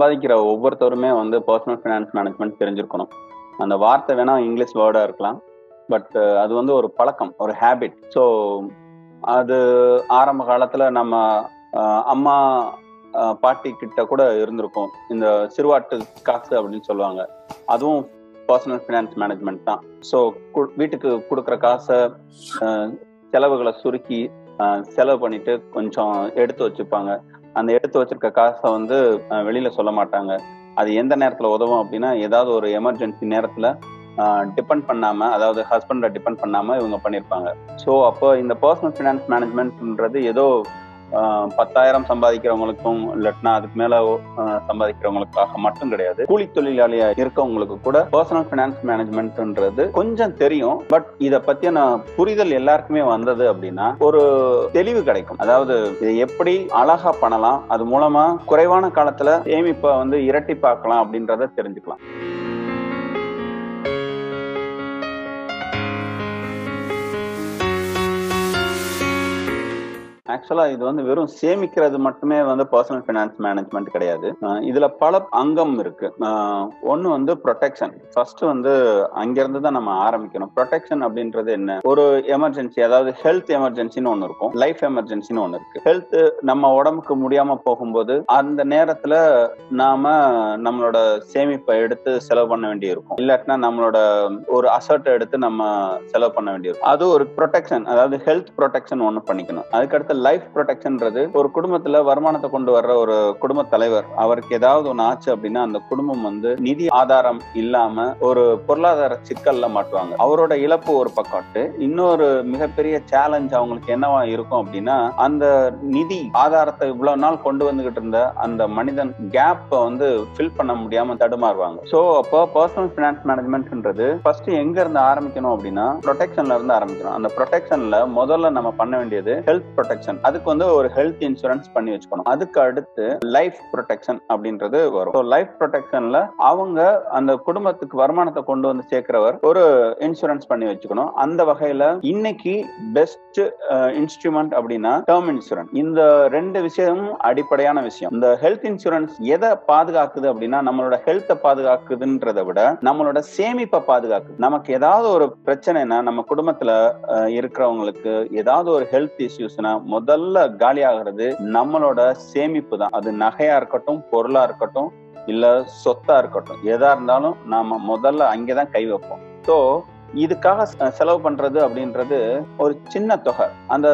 சம்பாதிக்கிற ஒவ்வொருத்தருமே வந்து பர்சனல் ஃபினான்ஸ் மேனேஜ்மெண்ட் தெரிஞ்சிருக்கணும். அந்த வார்த்தை வேணா இங்கிலீஷ் வேர்டா இருக்கலாம். பட் uh, அது வந்து ஒரு பழக்கம் ஒரு ஹேபிட் ஸோ அது ஆரம்ப காலத்துல நம்ம uh, அம்மா uh, பாட்டி கிட்ட கூட இருந்திருக்கும். இந்த சிறுவாட்டு காசு அப்படின்னு சொல்லுவாங்க. அதுவும் பர்சனல் ஃபினான்ஸ் மேனேஜ்மெண்ட் தான். ஸோ வீட்டுக்கு கொடுக்குற காசை செலவுகளை சுருக்கி செலவு பண்ணிட்டு கொஞ்சம் எடுத்து வச்சுப்பாங்க. அந்த எடுத்து வச்சிருக்க காசை வந்து அஹ், வெளியில சொல்ல மாட்டாங்க. அது எந்த நேரத்துல உதவும் அப்படின்னா ஏதாவது ஒரு எமர்ஜென்சி நேரத்துல டிபெண்ட் பண்ணாம அதாவது ஹஸ்பண்டை டிபெண்ட் பண்ணாம இவங்க பண்ணியிருப்பாங்க ஸோ அப்போ இந்த பர்சனல் ஃபினான்ஸ் மேனேஜ்மெண்ட்ன்றது ஏதோ பத்தாயிரம் சம்பாதிக்கிறவங்களுக்கும் இல்லாட்டினா அதுக்கு மேல சம்பாதிக்கிறவங்களுக்காக மட்டும் கிடையாது. கூலி தொழிலாளியா இருக்கவங்களுக்கு கூட பர்சனல் ஃபினான்ஸ் மேனேஜ்மெண்ட்ன்றது கொஞ்சம் தெரியும். பட் இத பத்தின புரிதல் எல்லாருக்குமே வந்தது அப்படின்னா ஒரு தெளிவு கிடைக்கும். அதாவது இதை எப்படி அழகா பண்ணலாம்? அது மூலமா குறைவான காலத்துல சேமிப்பை வந்து இரட்டிப்பாக்கலாம் அப்படின்றத தெரிஞ்சுக்கலாம். ஆக்சுவலா இது வந்து வெறும் சேமிக்கிறது மட்டுமே வந்து பர்சனல் ஃபினான்ஸ் மேனேஜ்மெண்ட் கிடையாது. இதுல பல அங்கம் இருக்கு. ஒன்னு வந்து ப்ரொடெக்ஷன் ஃபர்ஸ்ட் வந்து அங்கிருந்து தான் நம்ம ஆரம்பிக்கணும். ப்ரொடெக்ஷன் அப்படின்றது என்ன? ஒரு எமர்ஜென்சி அதாவது ஹெல்த் எமர்ஜென்சின்னு ஒன்று இருக்கும். லைஃப் எமர்ஜென்சின்னு ஒன்று இருக்கு. ஹெல்த் நம்ம உடம்புக்கு முடியாம போகும்போது அந்த நேரத்துல நாம நம்மளோட சேமிப்பை எடுத்து செலவு பண்ண வேண்டியிருக்கும். இல்லாட்டினா நம்மளோட ஒரு அசர்ட்டை எடுத்து நம்ம செலவு பண்ண வேண்டியிருக்கும். அது ஒரு ப்ரொடெக்ஷன் அதாவது ஹெல்த் ப்ரொடெக்ஷன் ஒன்று பண்ணிக்கணும். அதுக்கடுத்து லைஃப் ப்ரொடெக்ஷன்ன்றது ஒரு குடும்பத்துல வருமானத்தை கொண்டு வர்ற ஒரு குடும்ப தலைவர். அவருக்கு ஏதாவது ஒன்று ஆச்சு அப்படின்னா அந்த குடும்பம் வந்து நிதி ஆதாரம் இல்லாம ஒரு பொருளாதார சிக்கல்ல மாட்டுவாங்க. அவரோட இழப்பு ஒரு பக்கம்ட்டு இன்னொரு மிகப்பெரிய சேலஞ்ச் அவங்களுக்கு என்னவா இருக்கும் அப்படின்னா அந்த நிதி ஆதாரத்தை இவ்வளவு நாள் கொண்டு வந்துகிட்டு இருந்த அந்த மனிதன் கேப்பை வந்து ஃபில் பண்ண முடியாம தடுமாறுவாங்க. சோ அப்போ பர்சனல் ஃபினான்ஸ் மேனேஜ்மெண்ட்ன்றது ஃபர்ஸ்ட் எங்க இருந்து ஆரம்பிக்கணும் அப்படின்னா ப்ரொடெக்ஷன்ல இருந்து ஆரம்பிக்கணும். அந்த ப்ரொடெக்ஷன்ல முதல்ல நம்ம பண்ண வேண்டியது ஹெல்த் ப்ரொடெக்ஷன் அதுக்கு வந்து ஒரு ஹெல்த் இன்சூரன்ஸ் பண்ணி வச்சுக்கணும். அதுக்கு அடுத்து லைஃப் ப்ரொடெக்ஷன் அப்படின்றது வரும். லைஃப் ப்ரொடெக்ஷன்ல அவங்க அந்த குடும்பத்துக்கு வருமானத்தை கொண்டு வந்து சேர்க்கிறவர் ஒரு இன்சூரன்ஸ் பண்ணி வச்சுக்கணும். அந்த வகையில இன்னைக்கு பெஸ்ட் இன்ஸ்ட்ருமெண்ட் அப்படின்னா டேர்ம் இன்சூரன்ஸ் இந்த ரெண்டு விஷயமும் அடிப்படையான விஷயம். இந்த ஹெல்த் இன்சூரன்ஸ் எதை பாதுகாக்குது அப்படின்னா நம்மளோட ஹெல்த்தை பாதுகாக்குதுன்றதை விட நம்மளோட சேமிப்பை பாதுகாக்குது. நமக்கு ஏதாவது ஒரு பிரச்சனைனா நம்ம குடும்பத்துல இருக்கிறவங்களுக்கு ஏதாவது ஒரு ஹெல்த் இஷ்யூஸ்னா முதல்ல காலி ஆகிறது நம்மளோட சேமிப்பு தான். அது நகையா இருக்கட்டும் பொருளா இருக்கட்டும் இல்ல சொத்தா இருக்கட்டும். எதா இருந்தாலும் நாம முதல்ல அங்கேதான் கை வைப்போம். ஸோ இதுக்காக செலவு பண்றது அப்படின்றது ஒரு சின்ன தொகை. அந்த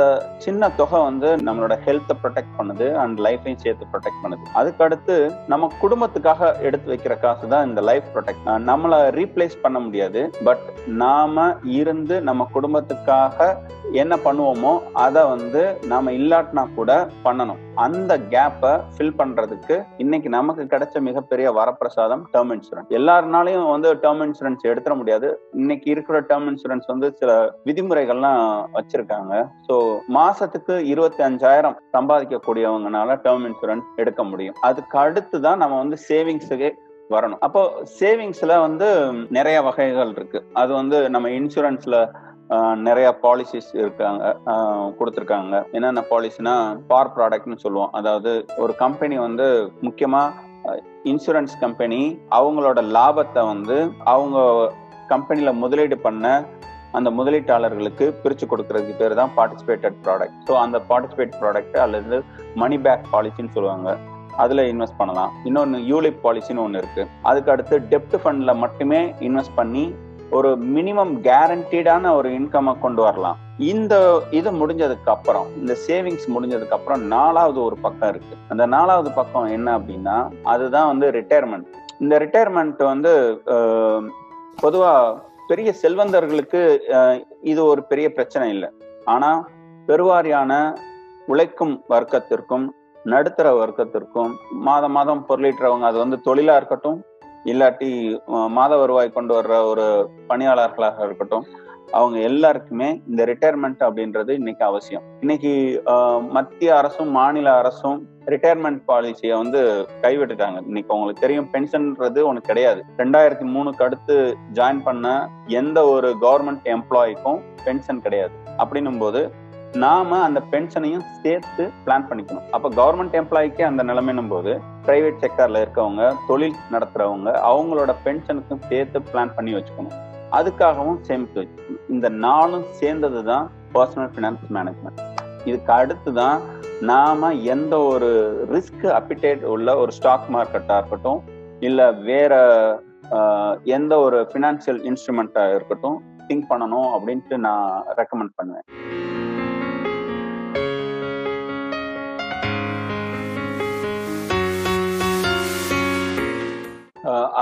சின்ன தொகை வந்து நம்மளோட ஹெல்த்தை ப்ரொடெக்ட் பண்ணுது அண்ட் லைஃபையும் சேர்த்து ப்ரொடெக்ட் பண்ணுது. அதுக்கடுத்து நம்ம குடும்பத்துக்காக எடுத்து வைக்கிற காசு தான் இந்த லைஃப் ப்ரொடெக்ட் நம்மளை ரீப்ளேஸ் பண்ண முடியாது பட் நாம இருந்து நம்ம குடும்பத்துக்காக என்ன பண்ணுவோமோ அதை வந்து நாம இல்லாட்டினா கூட பண்ணணும். அந்த கேப்பை ஃபில் பண்றதுக்கு இன்னைக்கு நமக்கு கிடைச்ச மிகப்பெரிய வரப்பிரசாதம் டேர்ம் இன்சூரன்ஸ் எல்லாருனாலையும் வந்து டேர்ம் இன்சூரன்ஸ் எடுத்துட முடியாது. இன்னைக்கு இருக்கிற டேர்ம் இன்சூரன்ஸ் வந்து சில விதிமுறைகள்லாம் வச்சிருக்காங்க. ஸோ மாசத்துக்கு இருபத்தி அஞ்சாயிரம் சம்பாதிக்கக்கூடியவங்கனால டேர்ம் இன்சூரன்ஸ் எடுக்க முடியும். அதுக்கு அடுத்து தான் நம்ம வந்து சேவிங்ஸுக்கு வரணும். அப்போ சேவிங்ஸ்ல வந்து நிறைய வகைகள் இருக்கு. அது வந்து நம்ம இன்சூரன்ஸ்ல நிறைய பாலிசிஸ் இருக்காங்க. கொடுத்துருக்காங்க. என்னென்ன பாலிசினா பார் ப்ராடக்ட்னு சொல்லுவோம். அதாவது ஒரு கம்பெனி வந்து முக்கியமா இன்சூரன்ஸ் கம்பெனி அவங்களோட லாபத்தை வந்து அவங்க கம்பெனியில முதலீடு பண்ண அந்த முதலீட்டாளர்களுக்கு பிரிச்சு கொடுக்கறதுக்கு பேர் தான் பார்ட்டிசிபேட்டட் ப்ராடக்ட் ஸோ அந்த பார்ட்டிசிபேட் ப்ராடக்ட் அல்லது மணி பேக் பாலிசின்னு சொல்லுவாங்க. அதுல இன்வெஸ்ட் பண்ணலாம். இன்னொன்னு யூலிப் பாலிசின்னு ஒன்று இருக்கு. அதுக்கு அடுத்து டெப்ட் ஃபண்ட்ல மட்டுமே இன்வெஸ்ட் பண்ணி ஒரு மினிமம் கேரண்டீடான ஒரு இன்கம்மை கொண்டு வரலாம். இந்த இது முடிஞ்சதுக்கு அப்புறம் இந்த சேவிங்ஸ் முடிஞ்சதுக்கு அப்புறம் நாலாவது ஒரு பக்கம் இருக்கு. அந்த நாலாவது பக்கம் என்ன அப்படின்னா அதுதான் வந்து ரிட்டையர்மெண்ட் இந்த ரிட்டையர்மெண்ட் வந்து பொதுவா பெரிய செல்வந்தர்களுக்கு இது ஒரு பெரிய பிரச்சனை இல்லை. ஆனா பெருவாரியான உழைக்கும் வர்க்கத்திற்கும் நடுத்தர வர்க்கத்திற்கும் மாதம் மாதம் பொருளீட்டுறவங்க அது வந்து தொழிலா இருக்கட்டும் இல்லாட்டி மாத வருவாய் கொண்டு வர்ற ஒரு பணியாளர்களாக இருக்கட்டும் அவங்க எல்லாருக்குமே இந்த ரிட்டையர்மெண்ட் அப்படின்றது இன்னைக்கு அவசியம். இன்னைக்கு மத்திய அரசும் மாநில அரசும் ரிட்டையர்மெண்ட் பாலிசியை வந்து கைவிட்டுட்டாங்க. இன்னைக்கு உங்களுக்கு தெரியும் பென்ஷன்ன்றது ஒன்று கிடையாது. ரெண்டாயிரத்தி மூணுக்கு அடுத்து ஜாயின் பண்ண எந்த ஒரு கவர்மெண்ட் எம்ப்ளாய்க்கும் பென்ஷன் கிடையாது. அப்படின்னும் போது நாம அந்த பென்ஷனையும் சேர்த்து பிளான் பண்ணிக்கணும். அப்ப கவர்மெண்ட் எம்ப்ளாய்க்கு அந்த நிலைமைனும் போது பிரைவேட் செக்டர்ல இருக்கவங்க தொழில் நடத்துறவங்க அவங்களோட பென்ஷனுக்கும் சேர்த்து பிளான் பண்ணி வச்சுக்கணும். அதுக்காகவும் சேமித்து வச்சுக்கணும். இந்த நாளும் சேர்ந்தது தான் பர்சனல் ஃபினான்ஸ் மேனேஜ்மெண்ட் இதுக்கு அடுத்து தான் நாம எந்த ஒரு ரிஸ்க் அப்பிடேட் உள்ள ஒரு ஸ்டாக் மார்க்கெட்டா இருக்கட்டும் இல்ல வேற எந்த ஒரு ஃபினான்சியல் இன்ஸ்ட்ருமெண்ட்டா இருக்கட்டும் திங்க் பண்ணணும் அப்படின்ட்டு நான் ரெக்கமெண்ட் பண்ணுவேன்.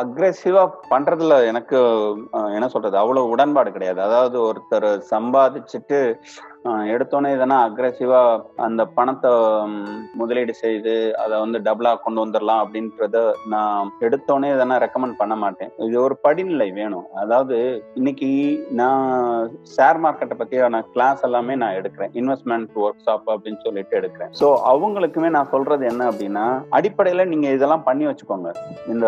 அக்ரெசிவா பண்றதுல எனக்கு என்ன சொல்றது அவ்வளவு உடன்பாடு கிடையாது. அதாவது ஒருத்தர் சம்பாதிச்சுட்டு எடுத்தோன்னே இதனா அக்ரெசிவா அந்த பணத்தை முதலீடு செய்து அதை வந்து டபுளா கொண்டு வந்துடலாம் அப்படின்றத நான் எடுத்தோன்னே இதனா ரெக்கமெண்ட் பண்ண மாட்டேன். இது ஒரு படிநிலை வேணும். அதாவது இன்னைக்கு நான் ஷேர் மார்க்கெட்டை பத்தியான கிளாஸ் எல்லாமே நான் எடுக்கிறேன். இன்வெஸ்ட்மெண்ட் ஒர்க் ஷாப் அப்படின்னு சொல்லிட்டு எடுக்கிறேன். ஸோ அவங்களுக்குமே நான் சொல்றது என்ன அப்படின்னா அடிப்படையில நீங்க இதெல்லாம் பண்ணி வச்சுக்கோங்க. இந்த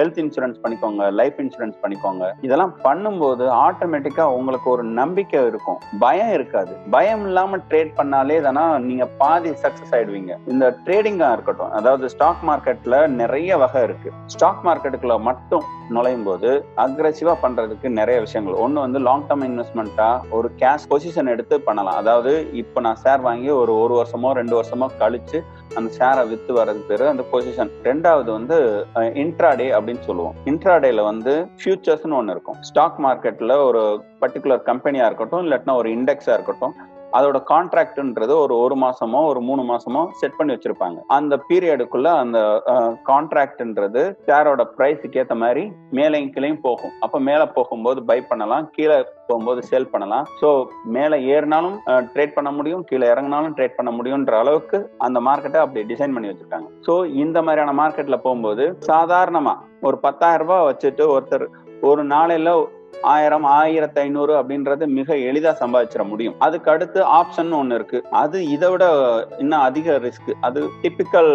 ஹெல்த் இன்சூரன்ஸ் பண்ணிக்கோங்க லைஃப் இன்சூரன்ஸ் பண்ணிக்கோங்க. இதெல்லாம் பண்ணும்போது ஆட்டோமேட்டிக்கா உங்களுக்கு ஒரு நம்பிக்கை இருக்கும். பயம் இருக்காது. பயம் இல்லாம ட்ரேட் பண்ணாலே தானா நீங்க பாதி சக்சஸ் ஆயிடுவீங்க. இந்த ட்ரேடிங்கா இருக்கட்டும் அதாவது ஸ்டாக் மார்க்கெட்ல நிறைய வகை இருக்கு. ஸ்டாக் மார்க்கெட்டுக்குள்ள மட்டும் நுழையும் போது அக்ரெசிவா பண்றதுக்கு நிறைய விஷயங்கள். ஒன்னு வந்து லாங் டேர்ம் இன்வெஸ்ட்மெண்ட்டா ஒரு கேஷ் பொசிஷன் எடுத்து பண்ணலாம். அதாவது இப்போ நான் ஷேர் வாங்கி ஒரு ஒரு வருஷமோ ரெண்டு வருஷமோ கழிச்சு அந்த ஷேரை வித்து வர்றது பேரு அந்த பொசிஷன் ரெண்டாவது வந்து இன்ட்ராடே அப்படின்னு சொல்லுவோம். இன்ட்ராடேல வந்து ஃபியூச்சர்ஸ்னு ஒன்று இருக்கும். ஸ்டாக் மார்க்கெட்ல ஒரு பர்டிகுலர் கம்பெனியா இருக்கட்டும் இல்லாட்டினா ஒரு இண்டெக்ஸா இருக்கட்டும். அதோட கான்ட்ராக்ட்ன்றது ஒரு ஒரு மாசமோ ஒரு மூணு மாசமோ செட் பண்ணி வச்சிருப்பாங்க. அந்த பீரியடுக்குள்ள அந்த கான்ட்ராக்ட்ன்றது ஷேரோட ப்ரைஸுக்கு ஏற்ற மாதிரி மேலையும் கீழையும் போகும். அப்ப மேல போகும்போது பை பண்ணலாம் கீழே போகும்போது சேல் பண்ணலாம். ஸோ மேலே ஏறினாலும் ட்ரேட் பண்ண முடியும் கீழே இறங்கினாலும் ட்ரேட் பண்ண முடியும்ன்ற அளவுக்கு அந்த மார்க்கெட்டை அப்படி டிசைன் பண்ணி வச்சிருக்காங்க. ஸோ இந்த மாதிரியான மார்க்கெட்டில் போகும்போது சாதாரணமாக ஒரு பத்தாயிரம் ரூபாய் வச்சுட்டு ஒருத்தர் ஒரு நாளையில ஆயிரம் ஆயிரத்தி ஐநூறு அப்படின்றது மிக எளிதா சம்பாதிச்சிட முடியும். அதுக்கு அடுத்து ஆப்ஷன் ஒன்னு இருக்கு. அது இதை விட இன்னும் அதிக ரிஸ்க் அது டிபிக்கல்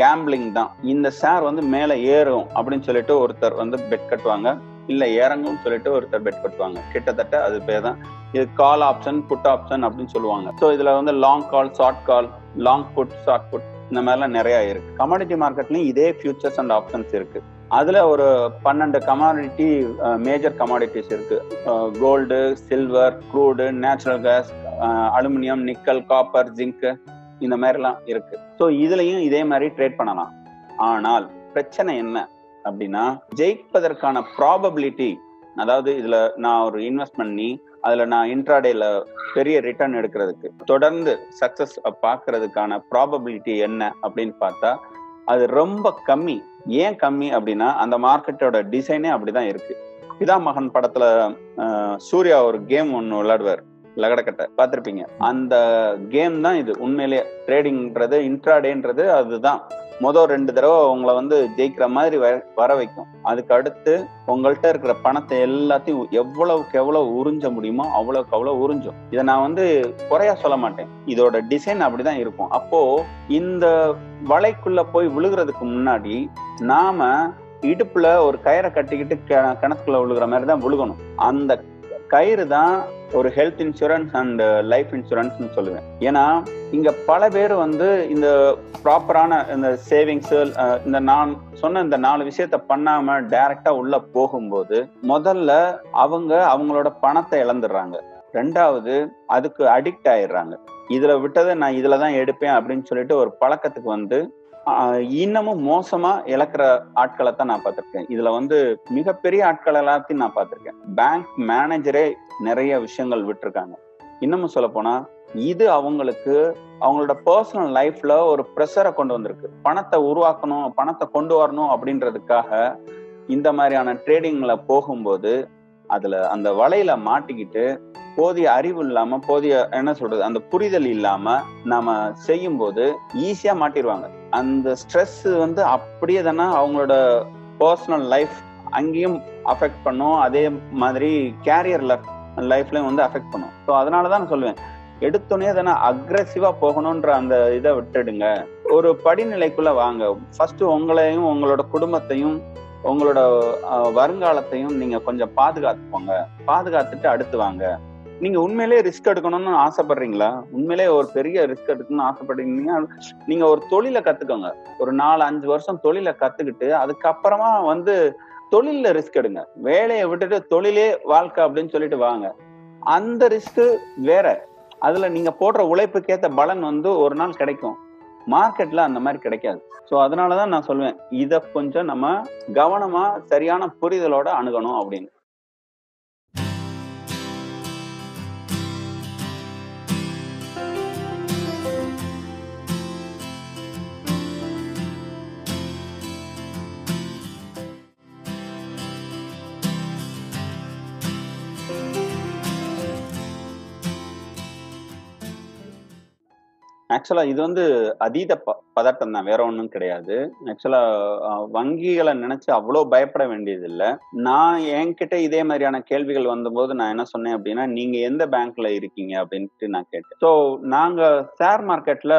கேம்பிளிங் தான். இந்த ஷேர் வந்து மேல ஏறும் அப்படின்னு சொல்லிட்டு ஒருத்தர் வந்து பெட் கட்டுவாங்க. இல்ல இறங்கும்னு சொல்லிட்டு ஒருத்தர் பெட் கட்டுவாங்க. கிட்டத்தட்ட அது பேர் தான். இது கால் ஆப்ஷன் புட் ஆப்ஷன் அப்படின்னு சொல்லுவாங்க. ஸோ இதுல வந்து long call short call long put short put இந்த மாதிரிலாம் நிறைய இருக்கு. கமாடிட்டி மார்க்கெட்லயும் இதே ஃபியூச்சர்ஸ் அண்ட் ஆப்ஷன்ஸ் இருக்கு. அதுல ஒரு பன்னெண்டு கமாடிட்டி மேஜர் கமாடிட்டிஸ் இருக்கு. Gold silver crude natural gas aluminium nickel copper zinc இந்த மாதிரிலாம் இருக்கு. ஸோ இதுலயும் இதே மாதிரி ட்ரேட் பண்ணலாம். ஆனால் பிரச்சனை என்ன அப்படின்னா ஜெயிப்பதற்கான ப்ராபபிலிட்டி அதாவது இதுல நான் ஒரு இன்வெஸ்ட் பண்ணி அதுல நான் இன்ட்ராடேல பெரிய ரிட்டர்ன் எடுக்கிறதுக்கு தொடர்ந்து சக்சஸ் பார்க்கறதுக்கான ப்ராபபிலிட்டி என்ன அப்படின்னு பார்த்தா அது ரொம்ப கம்மி. ஏன் கம்மி அப்படின்னா அந்த மார்க்கெட்டோட டிசைனே அப்படிதான் இருக்கு. பிதா மகன் படத்துல சூர்யா ஒரு கேம் ஒன்று விளையாடுவார் லகடக்கட்டை. பார்த்துருப்பீங்க. அந்த கேம் தான் இது. உண்மையிலேயே ட்ரேடிங்ன்றது இன்ட்ராடேன்றது அதுதான். மொதல் ரெண்டு தடவை உங்களை வந்து ஜெயிக்கிற மாதிரி வர வைக்கும். அதுக்கு அடுத்து உங்கள்கிட்ட இருக்கிற பணத்தை எல்லாத்தையும் எவ்வளவுக்கு எவ்வளவு உறிஞ்ச முடியுமோ அவ்வளவுக்கு அவ்வளவு உறிஞ்சும். இதை நான் வந்து குறையா சொல்ல மாட்டேன். இதோட டிசைன் அப்படிதான் இருக்கும். அப்போ இந்த வலைக்குள்ள போய் விழுகிறதுக்கு முன்னாடி நாம இடுப்புல ஒரு கயிறை கட்டிக்கிட்டு கிணத்துக்குள்ள விழுகிற மாதிரி தான் விழுகணும். அந்த கயிறு தான் ஒரு ஹெல்த் இன்சூரன்ஸ் அண்ட் லைஃப் இன்சூரன்ஸ்னு சொல்லுவேன். ஏன்னா இங்க பல பேர் வந்து இந்த ப்ராப்பரான இந்த சேவிங்ஸ் இந்த நான் சொன்ன இந்த நாலு விஷயத்த பண்ணாம டைரக்டா உள்ள போகும்போது முதல்ல அவங்க அவங்களோட பணத்தை இழந்துடுறாங்க. ரெண்டாவது அதுக்கு அடிக்ட் ஆயிடுறாங்க. இதுல விட்டதை நான் இதுலதான் எடுப்பேன் அப்படின்னு சொல்லிட்டு ஒரு பழக்கத்துக்கு வந்து இன்னமும் மோசமா இழக்கிற ஆட்களை தான் நான் பார்த்திருக்கேன். இதுல வந்து மிகப்பெரிய ஆட்கள் எல்லாத்தையும் நான் பார்த்திருக்கேன். பேங்க் மேனேஜரே நிறைய விஷயங்கள் விட்டுருக்காங்க. இன்னமும் சொல்ல போனா இது அவங்களுக்கு அவங்களோட பர்சனல் லைஃப்ல ஒரு ப்ரெஷரை கொண்டு வந்திருக்கு. பணத்தை உருவாக்கணும் பணத்தை கொண்டு வரணும் அப்படின்றதுக்காக இந்த மாதிரியான ட்ரேடிங்ல போகும்போது அதுல அந்த வலையில மாட்டிக்கிட்டு போதிய அறிவு இல்லாம போதிய என்ன சொல்றது அந்த புரிதல் இல்லாம நாம செய்யும் போது ஈஸியா மாட்டிடுவாங்க அந்த ஸ்ட்ரெஸ் வந்து அப்படியே தானே அவங்களோட பர்சனல் லைஃப் அங்கேயும் அஃபெக்ட் பண்ணும். அதே மாதிரி கேரியர் லைஃப்லையும் வந்து அஃபெக்ட் பண்ணும். ஸோ அதனாலதான் நான் சொல்லுவேன். எடுத்தோடனே தானே அக்ரெசிவா போகணுன்ற அந்த இதை விட்டுடுங்க. ஒரு படிநிலைக்குள்ள வாங்க. ஃபர்ஸ்ட் உங்களையும் உங்களோட குடும்பத்தையும் உங்களோட வருங்காலத்தையும் நீங்க கொஞ்சம் பாதுகாத்துக்கோங்க. பாதுகாத்துட்டு அடுத்து வாங்க. நீங்க உண்மையிலேயே ரிஸ்க் எடுக்கணும்னு ஆசைப்படுறீங்களா? உண்மையிலேயே ஒரு பெரிய ரிஸ்க் எடுக்கணும்னு ஆசைப்படுறீங்கன்னா நீங்க ஒரு தொழிலை கத்துக்கோங்க. ஒரு நாலு அஞ்சு வருஷம் தொழிலை கத்துக்கிட்டு அதுக்கப்புறமா வந்து தொழில ரிஸ்க் எடுங்க. வேலையை விட்டுட்டு தொழிலே வாழ்க்கை அப்படின்னு சொல்லிட்டு வாங்க. அந்த ரிஸ்க் வேற. அதுல நீங்க போடுற உழைப்புக்கேத்த பலன் வந்து ஒரு நாள் கிடைக்கும். மார்க்கெட்ல அந்த மாதிரி கிடைக்காது. ஸோ அதனாலதான் நான் சொல்லுவேன் இதை கொஞ்சம் நம்ம கவனமா சரியான புரிதலோட அணுகணும் அப்படின்னு. ஆக்சுவலா இது வந்து அதீத ப பதட்டம் தான். வேற ஒன்றும் கிடையாது. ஆக்சுவலா வங்கிகளை நினைச்சு அவ்வளோ பயப்பட வேண்டியது இல்லை நான் என்கிட்ட இதே மாதிரியான கேள்விகள் வந்தபோது நான் என்ன சொன்னேன் அப்படின்னா நீங்க எந்த பேங்க்ல இருக்கீங்க? அப்படின்ட்டு நான் கேட்டேன். ஸோ நாங்க ஷேர் மார்க்கெட்ல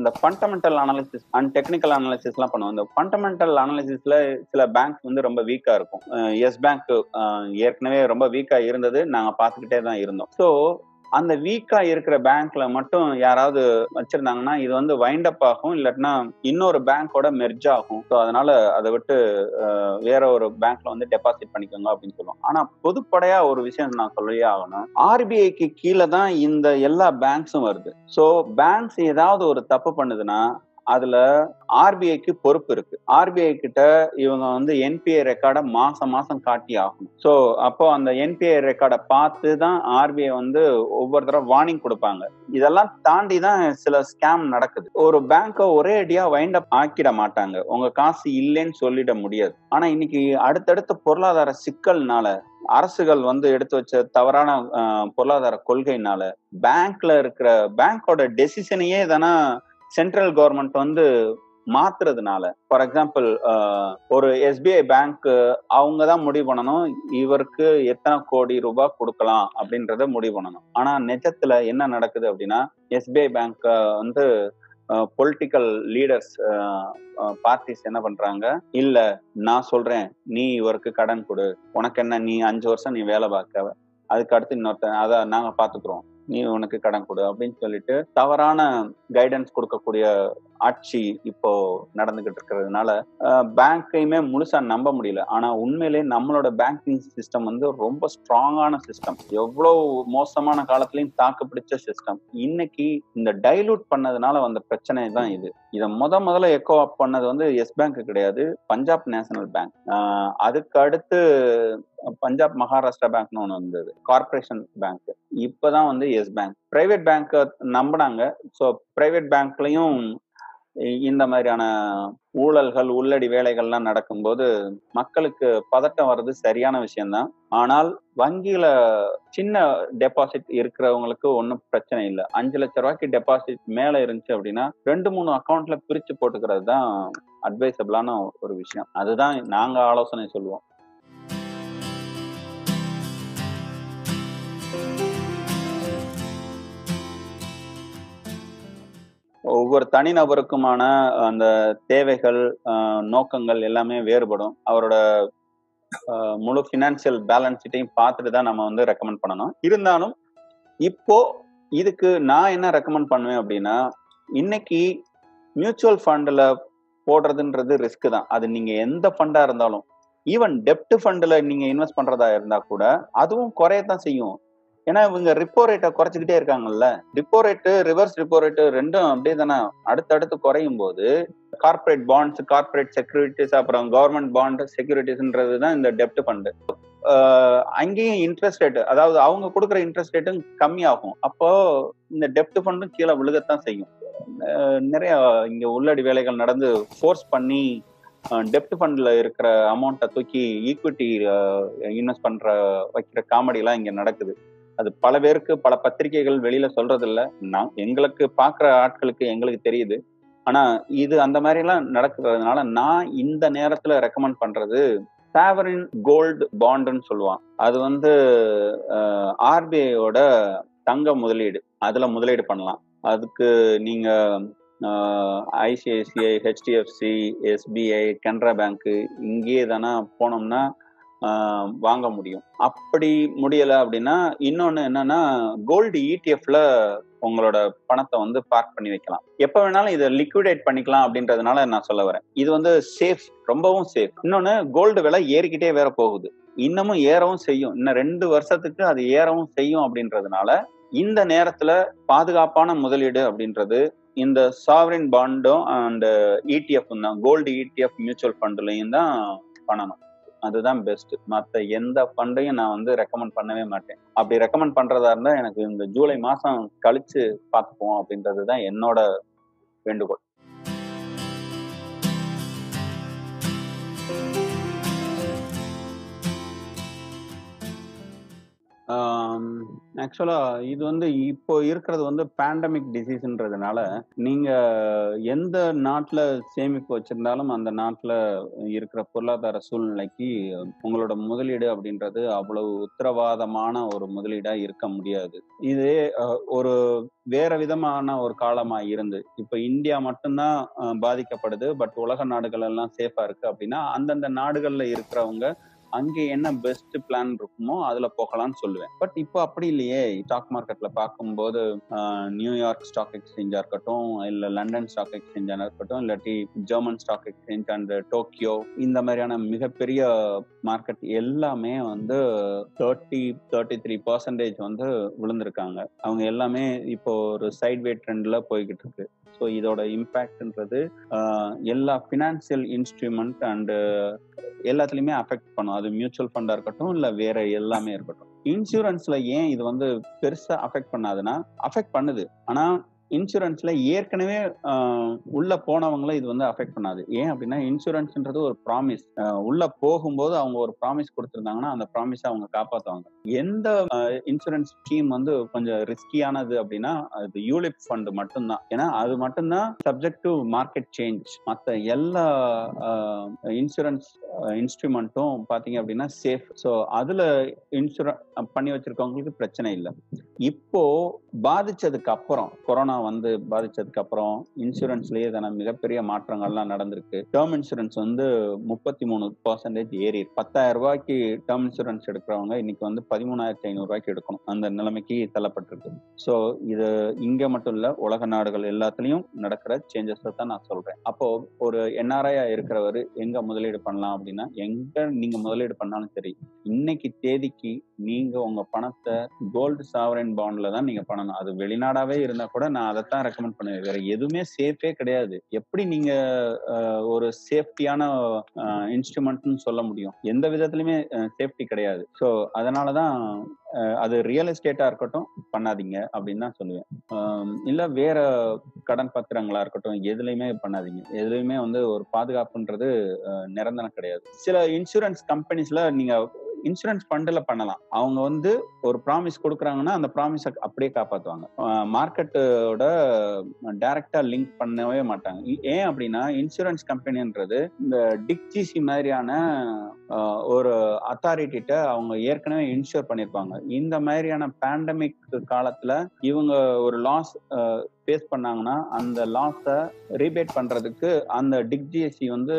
இந்த fundamental analysis and technical analysis எல்லாம் பண்ணுவோம். இந்த ஃபண்டமெண்டல் அனாலிசிஸ்ல சில பேங்க் வந்து ரொம்ப வீக்கா இருக்கும். எஸ் பேங்க் ஏற்கனவே ரொம்ப வீக்கா இருந்தது. நாங்க பார்த்துக்கிட்டே தான் இருந்தோம். ஸோ அந்த வீக்கா இருக்கிற பேங்க்ல மட்டும் யாராவது வச்சிருந்தாங்கன்னா இது வந்து வைண்ட் அப் ஆகும். இல்லாட்டினா இன்னொரு பேங்கோட மெர்ஜ் ஆகும். ஸோ அதனால அதை விட்டு வேற ஒரு பேங்க்ல வந்து டெபாசிட் பண்ணிக்கோங்க அப்படின்னு சொல்லுவோம் ஆனா பொதுப்படையா ஒரு விஷயம் நான் சொல்லியே ஆகணும். ஆர்பிஐக்கு கீழே தான் இந்த எல்லா பேங்க்ஸும் வருது. ஸோ பேங்க்ஸ் ஏதாவது ஒரு தப்பு பண்ணுதுன்னா அதுல ஆர்பிஐக்கு பொறுப்பு இருக்கு. ஆர்பிஐ கிட்ட இவங்க வந்து என்பிஐ ரெக்கார்டை மாசம் மாசம் காட்டி ஆகணும். ஸோ அப்போ அந்த என்பிஐ ரெக்கார்டை பார்த்து தான் ஆர்பிஐ வந்து ஒவ்வொரு தடவை வார்னிங் கொடுப்பாங்க. இதெல்லாம் தாண்டி தான் சில ஸ்கேம் நடக்குது. ஒரு பேங்கை ஒரே அடியா வைண்ட் அப் ஆக்கிட மாட்டாங்க. உங்க காசு இல்லைன்னு சொல்லிட முடியாது. ஆனா இன்னைக்கு அடுத்தடுத்த பொருளாதார சிக்கல்னால அரசுகள் வந்து எடுத்து வச்ச தவறான பொருளாதார கொள்கைனால பேங்க்ல இருக்கிற பேங்கோட டெசிஷனையே தானே சென்ட்ரல் கவர்மெண்ட் வந்து மாத்துறதுனால ஃபார் எக்ஸாம்பிள் ஒரு எஸ்பிஐ பேங்க் அவங்க தான் முடிவு பண்ணணும் இவருக்கு எத்தனை கோடி ரூபாய் கொடுக்கலாம் அப்படின்றத முடிவு பண்ணணும். ஆனா நிஜத்துல என்ன நடக்குது அப்படின்னா எஸ்பிஐ பேங்க் வந்து பொலிட்டிக்கல் லீடர்ஸ் பார்ட்டிஸ் என்ன பண்றாங்க இல்ல நான் சொல்றேன் நீ இவருக்கு கடன் கொடு. உனக்கு என்ன நீ அஞ்சு வருஷம் நீ வேலை பார்க்க அதுக்கு அடுத்து இன்னொருத்தன் அதை நாங்க பாத்துக்கிறோம் நீ உனக்கு கடன் கொடு அப்படின்னு சொல்லிட்டு தவறான கைடன்ஸ் கொடுக்கக்கூடிய ஆட்சி இப்போ நடந்துகிட்டு இருக்கிறதுனால பேங்க்கையுமே முழுசா நம்ப முடியல. ஆனா உண்மையிலேயே நம்மளோட பேங்கிங் சிஸ்டம் வந்து ரொம்ப ஸ்ட்ராங்கான சிஸ்டம் எவ்வளவு மோசமான காலத்திலையும் தாக்கு பிடிச்ச சிஸ்டம் இன்னைக்கு இந்த டைலூட் பண்ணதுனால வந்த பிரச்சனை தான் இது. இதை முத முதல்ல எக்கோ அப் பண்ணது வந்து எஸ் பேங்க் கிடையாது பஞ்சாப் நேஷனல் பேங்க் அதுக்கு அடுத்து பஞ்சாப் மகாராஷ்டிரா பேங்க்னு ஒன்று வந்தது கார்பரேஷன் பேங்க் இப்போதான் வந்து எஸ் பேங்க் பிரைவேட் பேங்க் நம்பினாங்க. ஸோ பிரைவேட் பேங்க்லையும் இந்த மாதிரியான ஊழல்கள் உள்ளடி வேலைகள்லாம் நடக்கும்போது மக்களுக்கு பதட்டம் வர்றது சரியான விஷயம்தான். ஆனால் வங்கியில சின்ன டெபாசிட் இருக்கிறவங்களுக்கு ஒன்றும் பிரச்சனை இல்லை. அஞ்சு லட்ச ரூபாய்க்கு டெபாசிட் மேல இருந்துச்சு அப்படின்னா ரெண்டு மூணு அக்கௌண்ட்ல பிரிச்சு போட்டுக்கிறது தான் அட்வைசபிளான ஒரு விஷயம். அதுதான் நாங்க ஆலோசனை சொல்லுவோம். ஒவ்வொரு தனிநபருக்குமான அந்த தேவைகள் நோக்கங்கள் எல்லாமே வேறுபடும். அவரோட முழு ஃபினான்சியல் பேலன்ஸ் ஷீட்டையும் பார்த்துட்டு தான் நம்ம வந்து ரெக்கமெண்ட் பண்ணணும். இருந்தாலும் இப்போ இதுக்கு நான் என்ன ரெக்கமெண்ட் பண்ணுவேன் அப்படின்னா இன்னைக்கு மியூச்சுவல் ஃபண்டில் போடுறதுன்றது ரிஸ்க் தான். அது நீங்கள் எந்த ஃபண்டாக இருந்தாலும் ஈவன் டெப்ட் ஃபண்டில் நீங்கள் இன்வெஸ்ட் பண்ணுறதா இருந்தால் கூட அதுவும் குறையத்தான் செய்யும். ஏன்னா இவங்க ரிப்போ ரேட்டை குறைச்சிக்கிட்டே இருக்காங்கல்ல. Repo rate reverse repo rate ரெண்டும் அப்படியே தானே அடுத்தடுத்து குறையும் போது கார்பரேட் பாண்ட்ஸ் கார்பரேட் செக்யூரிட்டிஸ் அப்புறம் கவர்மெண்ட் பாண்ட் செக்யூரிட்டிஸ்ன்றது தான் இந்த டெப்ட் ஃபண்டு அங்கேயும் இன்ட்ரெஸ்ட் ரேட்டு அதாவது அவங்க கொடுக்குற இன்ட்ரெஸ்ட் ரேட்டும் கம்மியாகும். அப்போ இந்த டெப்ட் ஃபண்டும் கீழே விழுகத்தான் செய்யும். நிறைய இங்க உள்ளடி வேலைகள் நடந்து ஃபோர்ஸ் பண்ணி டெப்ட் ஃபண்ட்ல இருக்கிற அமௌண்ட்டை தூக்கி ஈக்விட்டி இன்வெஸ்ட் பண்ற வைக்கிற காமெடி எல்லாம் இங்க நடக்குது. அது பல பேருக்கு பல பத்திரிகைகள் வெளியில சொல்றது இல்ல நான் எங்களுக்கு பாக்குற ஆட்களுக்கு எங்களுக்கு தெரியுது. ஆனா இது அந்த மாதிரி எல்லாம் நடக்கிறதுனால நான் இந்த நேரத்துல ரெக்கமெண்ட் பண்றது சாவரின் கோல்டு பாண்டுன்னு சொல்லுவான். அது வந்து ஆர்பிஐயோட தங்க முதலீடு. அதுல முதலீடு பண்ணலாம். அதுக்கு நீங்க ICICI HDFC SBI Canara Bank இங்கேயே தானே போனோம்னா வாங்க முடியும். அப்படி முடியலை அப்படின்னா இன்னொன்று என்னன்னா கோல்டு இடிஎஃப்ல உங்களோட பணத்தை வந்து பார்க் பண்ணி வைக்கலாம். எப்ப வேணாலும் இதை லிக்விடேட் பண்ணிக்கலாம் அப்படின்றதுனால நான் சொல்ல வரேன். இது வந்து சேஃப் ரொம்பவும் சேஃப் இன்னொன்னு கோல்டு விலை ஏறிக்கிட்டே வேற போகுது. இன்னமும் ஏறவும் செய்யும். இன்னும் ரெண்டு வருஷத்துக்கு அது ஏறவும் செய்யும் அப்படின்றதுனால இந்த நேரத்துல பாதுகாப்பான முதலீடு அப்படின்றது இந்த சாவரின் பாண்டும் அண்ட் இடிஎஃப் தான் கோல்டு இடிஎஃப் மியூச்சுவல் ஃபண்ட்லையும் தான் பண்ணணும். அதுதான் பெஸ்ட் மற்ற எந்த ஃபண்டையும் நான் வந்து ரெக்கமெண்ட் பண்ணவே மாட்டேன். அப்படி ரெக்கமெண்ட் பண்றதா இருந்தா எனக்கு இந்த ஜூலை மாசம் கழிச்சு பார்த்துப்போம் அப்படின்றது தான் என்னோட வேண்டுகோள். ஆக்சுவலா இது வந்து இப்போ இருக்கிறது வந்து பேண்டமிக் டிசீஸ்ன்றதுனால நீங்க எந்த நாட்டுல சேமிப்பு வச்சிருந்தாலும் அந்த நாட்டுல இருக்கிற பொருளாதார சூழ்நிலைக்கு உங்களோட முதலீடு அப்படின்றது அவ்வளவு உத்தரவாதமான ஒரு முதலீடா இருக்க முடியாது. இதே ஒரு வேற விதமான ஒரு காலமா இருந்து இப்ப இந்தியா மட்டும்தான் பாதிக்கப்படுது பட் உலக நாடுகள் எல்லாம் சேஃபா இருக்கு அப்படின்னா அந்தந்த நாடுகள்ல இருக்கிறவங்க அங்கே என்ன பெஸ்ட் பிளான் இருக்குமோ அதுல போகலாம்னு சொல்லுவேன். பட் இப்போ அப்படி இல்லையே. ஸ்டாக் மார்க்கெட்ல பார்க்கும்போது நியூயார்க் ஸ்டாக் எக்ஸ்சேஞ்சா இருக்கட்டும் இல்ல லண்டன் ஸ்டாக் எக்ஸ்சேஞ்சா இருக்கட்டும் இல்லாட்டி German stock exchange and Tokyo இந்த மாதிரியான மிகப்பெரிய மார்க்கெட் எல்லாமே வந்து தேர்ட்டி தேர்ட்டி த்ரீ பர்சன்டேஜ் வந்து விழுந்திருக்காங்க. அவங்க எல்லாமே இப்போ ஒரு சைட்வே ட்ரெண்ட்ல போய்கிட்டு இருக்கு. ஸோ இதோட இம்பேக்ட்ன்றது எல்லா ஃபினான்சியல் இன்ஸ்ட்ருமெண்ட் அண்டு எல்லாத்துலயுமே அஃபெக்ட் பண்ணும். அது மியூச்சுவல் ஃபண்டா இருக்கட்டும் இல்ல வேற எல்லாமே இருக்கட்டும். இன்சூரன்ஸ்ல ஏன் இது வந்து பெருசா அஃபெக்ட் பண்ணாதுன்னா அஃபெக்ட் பண்ணுது. ஆனா இன்சூரன்ஸ்ல ஏற்கனவே உள்ள போனவங்கள இது வந்து அஃபெக்ட் பண்ணாது. ஏன் அப்படின்னா இன்சூரன்ஸ்ன்றது ஒரு ப்ராமிஸ் உள்ள போகும்போது அவங்க ஒரு ப்ராமிஸ் கொடுத்துருந்தாங்கன்னா அந்த ப்ராமிஸை அவங்க காப்பாற்றுவாங்க எந்த இன்சூரன்ஸ் ஸ்கீம் வந்து கொஞ்சம் ரிஸ்கியானது அப்படின்னா அது யூலிப் ஃபண்டு மட்டும்தான். ஏன்னா அது மட்டும்தான் சப்ஜெக்ட் டு மார்க்கெட் சேஞ்ச் மற்ற எல்லா இன்சூரன்ஸ் இன்ஸ்ட்ருமெண்ட்டும் பார்த்தீங்க அப்படின்னா சேஃப் ஸோ அதில் இன்சூரன்ஸ் பண்ணி வச்சிருக்கவங்களுக்கு பிரச்சனை இல்லை. இப்போ பாதிச்சதுக்கு அப்புறம் கொரோனா வந்து பாதிச்சதுக்கு அப்புறம் இன்சூரன்ஸ்லயே தானே மிகப்பெரிய மாற்றங்கள்லாம் நடந்திருக்கு. டேர்ம் இன்சூரன்ஸ் வந்து முப்பத்தி மூணு பர்சன்டேஜ் ஏறி பத்தாயிரம் ரூபாய்க்கு டேர்ம் இன்சூரன்ஸ் எடுக்கிறவங்க இன்னைக்கு வந்து பதிமூணாயிரத்தி ஐநூறு ரூபாய்க்கு எடுக்கணும். அந்த நிலைமைக்கு தள்ளப்பட்டிருக்கு. ஸோ இது இங்க மட்டும் இல்ல உலக நாடுகள் எல்லாத்துலயும் நடக்கிற சேஞ்சஸ் தான் நான் சொல்றேன். அப்போ ஒரு என்ஆர்ஐயா இருக்கிறவர் எங்க முதலீடு பண்ணலாம் அப்படின்னா எங்க நீங்க முதலீடு பண்ணாலும் சரி இன்னைக்கு தேதிக்கு நீங்க உங்க பணத்தை கோல்டு சாவரன் பாண்ட்ல தான் நீங்க பண்ணணும். அது வெளிநாடாவே இருந்தா கூட நான் அதைத்தான் ரெக்கமெண்ட் பண்ணுவேன் வேற எதுவுமே சேஃபே கிடையாது. எப்படி நீங்க ஒரு சேஃப்டியான இன்ஸ்ட்ருமெண்ட்னு சொல்ல முடியும்? எந்த விதத்துலயுமே சேஃப்டி கிடையாது. ஸோ அதனாலதான் அது ரியல் எஸ்டேட்டா இருக்கட்டும் பண்ணாதீங்க அப்படின்னு தான் சொல்லுவேன். இல்ல வேற கடன் பத்திரங்களா இருக்கட்டும் எதுலையுமே பண்ணாதீங்க. எதுலையுமே வந்து ஒரு பாதுகாப்புன்றது நிரந்தரம் கிடையாது. சில இன்சூரன்ஸ் கம்பெனிஸ்ல நீங்க இன்சூரன்ஸ் ஃபண்டில் பண்ணலாம். அவங்க வந்து ஒரு ப்ராமிஸ் கொடுக்குறாங்கன்னா அந்த ப்ராமிஸை அப்படியே காப்பாற்றுவாங்க மார்க்கெட்டோட டைரக்டாக லிங்க் பண்ணவே மாட்டாங்க. ஏன் அப்படின்னா இன்சூரன்ஸ் கம்பெனின்றது இந்த டிக்ஜிசி மாதிரியான ஒரு அத்தாரிட்டிட்ட அவங்க ஏற்கனவே இன்சூர் பண்ணியிருப்பாங்க இந்த மாதிரியான பேண்டமிக் காலத்தில் இவங்க ஒரு லாஸ் ஃபேஸ் பண்ணாங்கன்னா அந்த லாஸை ரீபேட் பண்ணுறதுக்கு அந்த டிக்ஜிஎஸ்சி வந்து